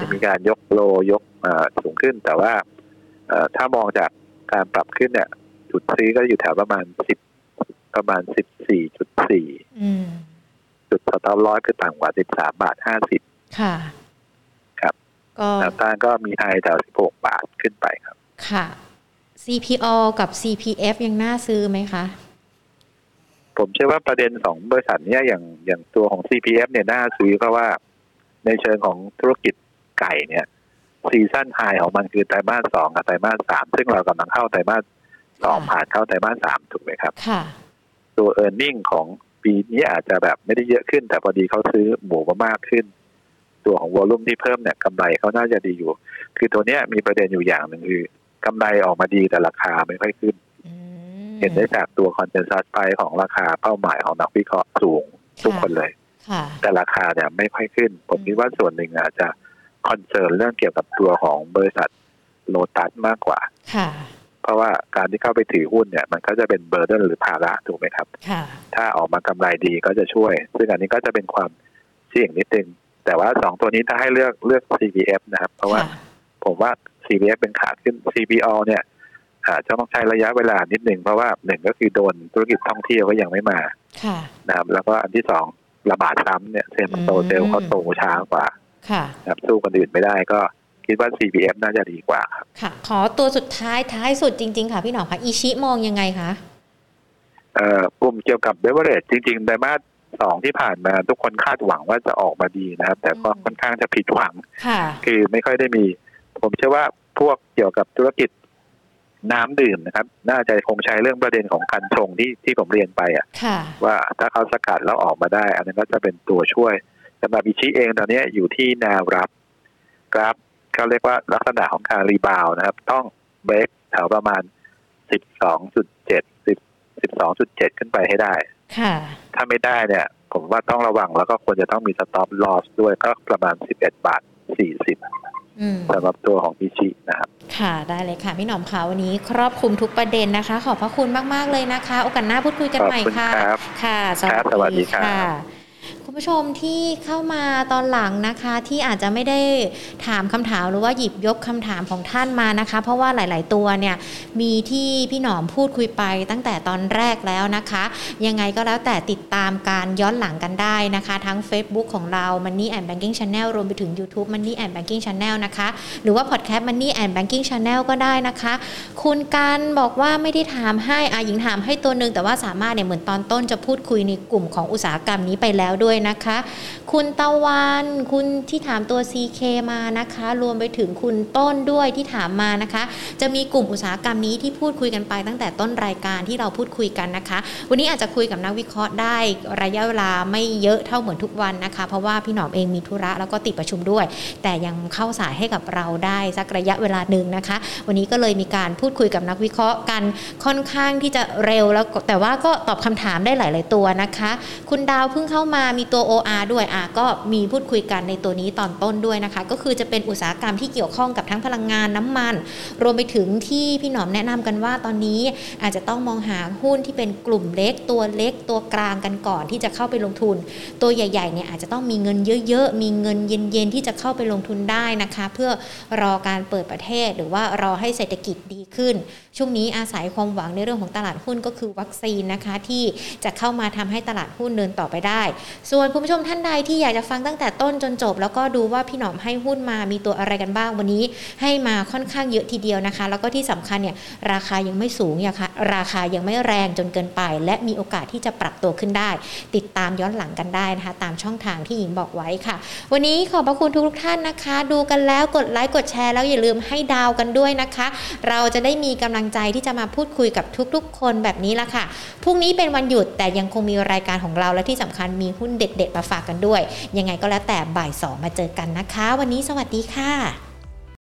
จะมีการยกโลยกสูงขึ้น แต่ว่าถ้ามองจากการปรับขึ้นเนี่ย จุดซื้อก็อยู่แถวประมาณสิบประมาณสิบสี่จุดสี่จุดสต็อปร้อยคือต่ำกว่าสิบสามบาทห้าสิบค่ะ ครับก็แนวต้านก็มีไทยแถวสิบหกบาทขึ้นไปครับ ค่ะ CPO กับ CPF ยังน่าซื้อไหมคะ ผมเชื่อว่าประเด็นของบริษัทนี้อย่างอย่างตัวของ CPF เนี่ยน่าซื้อเพราะว่าในเชิงของธุรกิจไก่เนี่ย season high ของมันคือไตรมาสสองกับไตรมาสสามซึ่งเรากำลังเข้าไตรมาสสองผ่านเข้าไตรมาสสามถูกไหมครับค่ะตัว earning ของปีนี้อาจจะแบบไม่ได้เยอะขึ้น แต่พอดีเขาซื้อหมูมามากขึ้น ตัวของ volume ที่เพิ่มเนี่ยกำไรเขาน่าจะดีอยู่ คือตัวเนี้ยมีประเด็นอยู่อย่างหนึ่งคือกำไรออกมาดีแต่ราคาไม่ค่อยขึ้น เห็นได้จากตัว consensus ไปของราคาเป้าหมายของนักวิเคราะห์สูงทุกคนเลย แต่ราคาเนี่ยไม่ค่อยขึ้น ผมคิดว่าส่วนหนึ่งอาจจะคอนเซิร์นเรื่องเกี่ยวกับตัวของบริษัทโลตัสมากกว่าค่ะเพราะว่าการที่เข้าไปถือหุ้นเนี่ย มันก็จะเป็นเบอร์เดนหรือภาระถูกไหมครับค่ะถ้าออกมากำไรดีก็จะช่วย ซึ่งอันนี้ก็จะเป็นความเสี่ยงนิดนึง แต่ว่าสองตัวนี้ถ้าให้เลือกเลือก CPF นะครับ เพราะว่าผมว่า CPF เป็นขาขึ้น CPO เนี่ย อาจจะต้องใช้ระยะเวลานิดหนึ่งเพราะว่าหนึ่งก็คือโดนธุรกิจท่องเที่ยวก็ยังไม่มาค่ะนะครับแล้วก็อันที่สองระบาดซ้ำเนี่ยเซมโตเซลเขาโตช้ากว่าค่ะครับสู้คนอื่นไม่ได้ก็คิดว่า CPF น่าจะดีกว่าครับค่ะ ขอตัวสุดท้ายท้ายสุดจริง ๆ ค่ะ พี่หนอมค่ะอีชิมองยังไงคะเอ่อกลุ่มเกี่ยวกับเบเวอร์เรจจริงๆไตรมาสสองที่ผ่านมาทุกคนคาดหวังว่าจะออกมาดีนะครับ แต่ก็ค่อนข้างจะผิดหวัง คือไม่ค่อยได้มี ผมเชื่อว่าพวกเกี่ยวกับธุรกิจ น้ำดื่มนะครับ น่าจะคงใช้เรื่องประเด็นของกัญชงที่ที่ผมเรียนไปอะว่าถ้าเขาสกัดแล้วออกมาได้ อันนั้นก็จะเป็นตัวช่วยสำหรับอิชิเองตอนนี้อยู่ที่แนวรับกราฟเขาเรียกว่าลักษณะของการ rebound นะครับ ต้องเบรกแถวประมาณสิบสองจุดเจ็ดสิบสิบสองจุดเจ็ดขึ้นไปให้ได้ค่ะถ้าไม่ได้เนี่ย ผมว่าต้องระวังแล้วก็ควรจะต้องมี stop loss ด้วยก็ประมาณสิบเอ็ดบาทสี่สิบ สำหรับตัวของพิชินะครับ ค่ะได้เลยค่ะพี่หนอมขาวันนี้ครอบคลุมทุกประเด็นนะคะ ขอบพระคุณมาก ๆ เลยนะคะ โอกาสหน้าพูดคุยกันใหม่ค่ะ ค่ะ สวัสดีค่ะ คุณผู้ชมที่เข้ามาตอนหลังนะคะ ที่อาจจะไม่ได้ถามคำถามหรือว่าหยิบยกคำถามของท่านมานะคะ เพราะว่าหลาย ๆ ตัวเนี่ยมีที่พี่หนอมพูดคุยไปตั้งแต่ตอนแรกแล้วนะคะ ยังไงก็แล้วแต่ติดตามการย้อนหลังกันได้นะคะ ทั้ง Facebook ของเรา Money and Banking Channel รวมไปถึง YouTube Money and Banking Channel นะคะ หรือว่า Podcast Money and Banking Channel ก็ได้นะคะ คุณการบอกว่าไม่ได้ถามให้อาหญิงถามให้ตัวหนึ่งแต่ว่าสามารถเนี่ยเหมือนตอนต้นจะพูดคุยในกลุ่มของอุตสาหกรรมนี้ไปแล้วด้วยนะคะ คุณตะวันคุณที่ถามตัว CK มานะคะ รวมไปถึงคุณต้นด้วยที่ถามมานะคะ จะมีกลุ่มอุตสาหกรรมนี้ที่พูดคุยกันไปตั้งแต่ต้นรายการที่เราพูดคุยกันนะคะ วันนี้อาจจะคุยกับนักวิเคราะห์ได้ระยะเวลาไม่เยอะเท่าเหมือนทุกวันนะคะ เพราะว่าพี่หนอมเองมีธุระแล้วก็ติดประชุมด้วย แต่ยังเข้าสายให้กับเราได้สักระยะเวลาหนึ่งนะคะ วันนี้ก็เลยมีการพูดคุยกับนักวิเคราะห์กันค่อนข้างที่จะเร็วแล้วแต่ว่าก็ตอบคำถามได้หลาย ๆ ตัวนะคะ คุณดาวเพิ่งเข้ามามีตัว OR ด้วยอะก็มีพูดคุยกันในตัวนี้ตอนต้นด้วยนะคะ ก็คือจะเป็นอุตสาหกรรมที่เกี่ยวข้องกับทั้งพลังงานน้ำมัน รวมไปถึงที่พี่หนอมแนะนำกันว่าตอนนี้อาจจะต้องมองหาหุ้นที่เป็นกลุ่มเล็กตัวเล็กตัวกลางกันก่อนที่จะเข้าไปลงทุน ตัวใหญ่ๆเนี่ยอาจจะต้องมีเงินเยอะๆ มีเงินเย็นๆ ที่จะเข้าไปลงทุนได้นะคะ เพื่อรอการเปิดประเทศหรือว่ารอให้เศรษฐกิจดีขึ้นช่วงนี้อาศัยความหวังในเรื่องของตลาดหุ้นก็คือวัคซีนนะคะ ที่จะเข้ามาทำให้ตลาดหุ้นเดินต่อไปได้ ส่วนคุณผู้ชมท่านใดที่อยากจะฟังตั้งแต่ต้นจนจบ แล้วก็ดูว่าพี่หนอมให้หุ้นมามีตัวอะไรกันบ้างวันนี้ ให้มาค่อนข้างเยอะทีเดียวนะคะ แล้วก็ที่สำคัญเนี่ยราคายังไม่สูงอย่าค่ะราคายังไม่แรงจนเกินไป และมีโอกาสที่จะปรับตัวขึ้นได้ ติดตามย้อนหลังกันได้นะคะ ตามช่องทางที่หญิงบอกไว้ค่ะ วันนี้ขอบพระคุณทุกท่านนะคะ ดูกันแล้วกดไลค์กดแชร์แล้วอย่าลืมให้ดาวกันด้วยนะคะ เราจะได้มีกำลังใจที่จะมาพูดคุยกับทุกๆ คนแบบนี้ละค่ะ พรุ่งนี้เป็นวันหยุดแต่ยังคงมีรายการของเราและที่สำคัญมีหุ้นเด็ด ๆ มาฝากกันด้วย ยังไงก็แล้วแต่บ่ายสองมาเจอกันนะคะ วันนี้สวัสดีค่ะ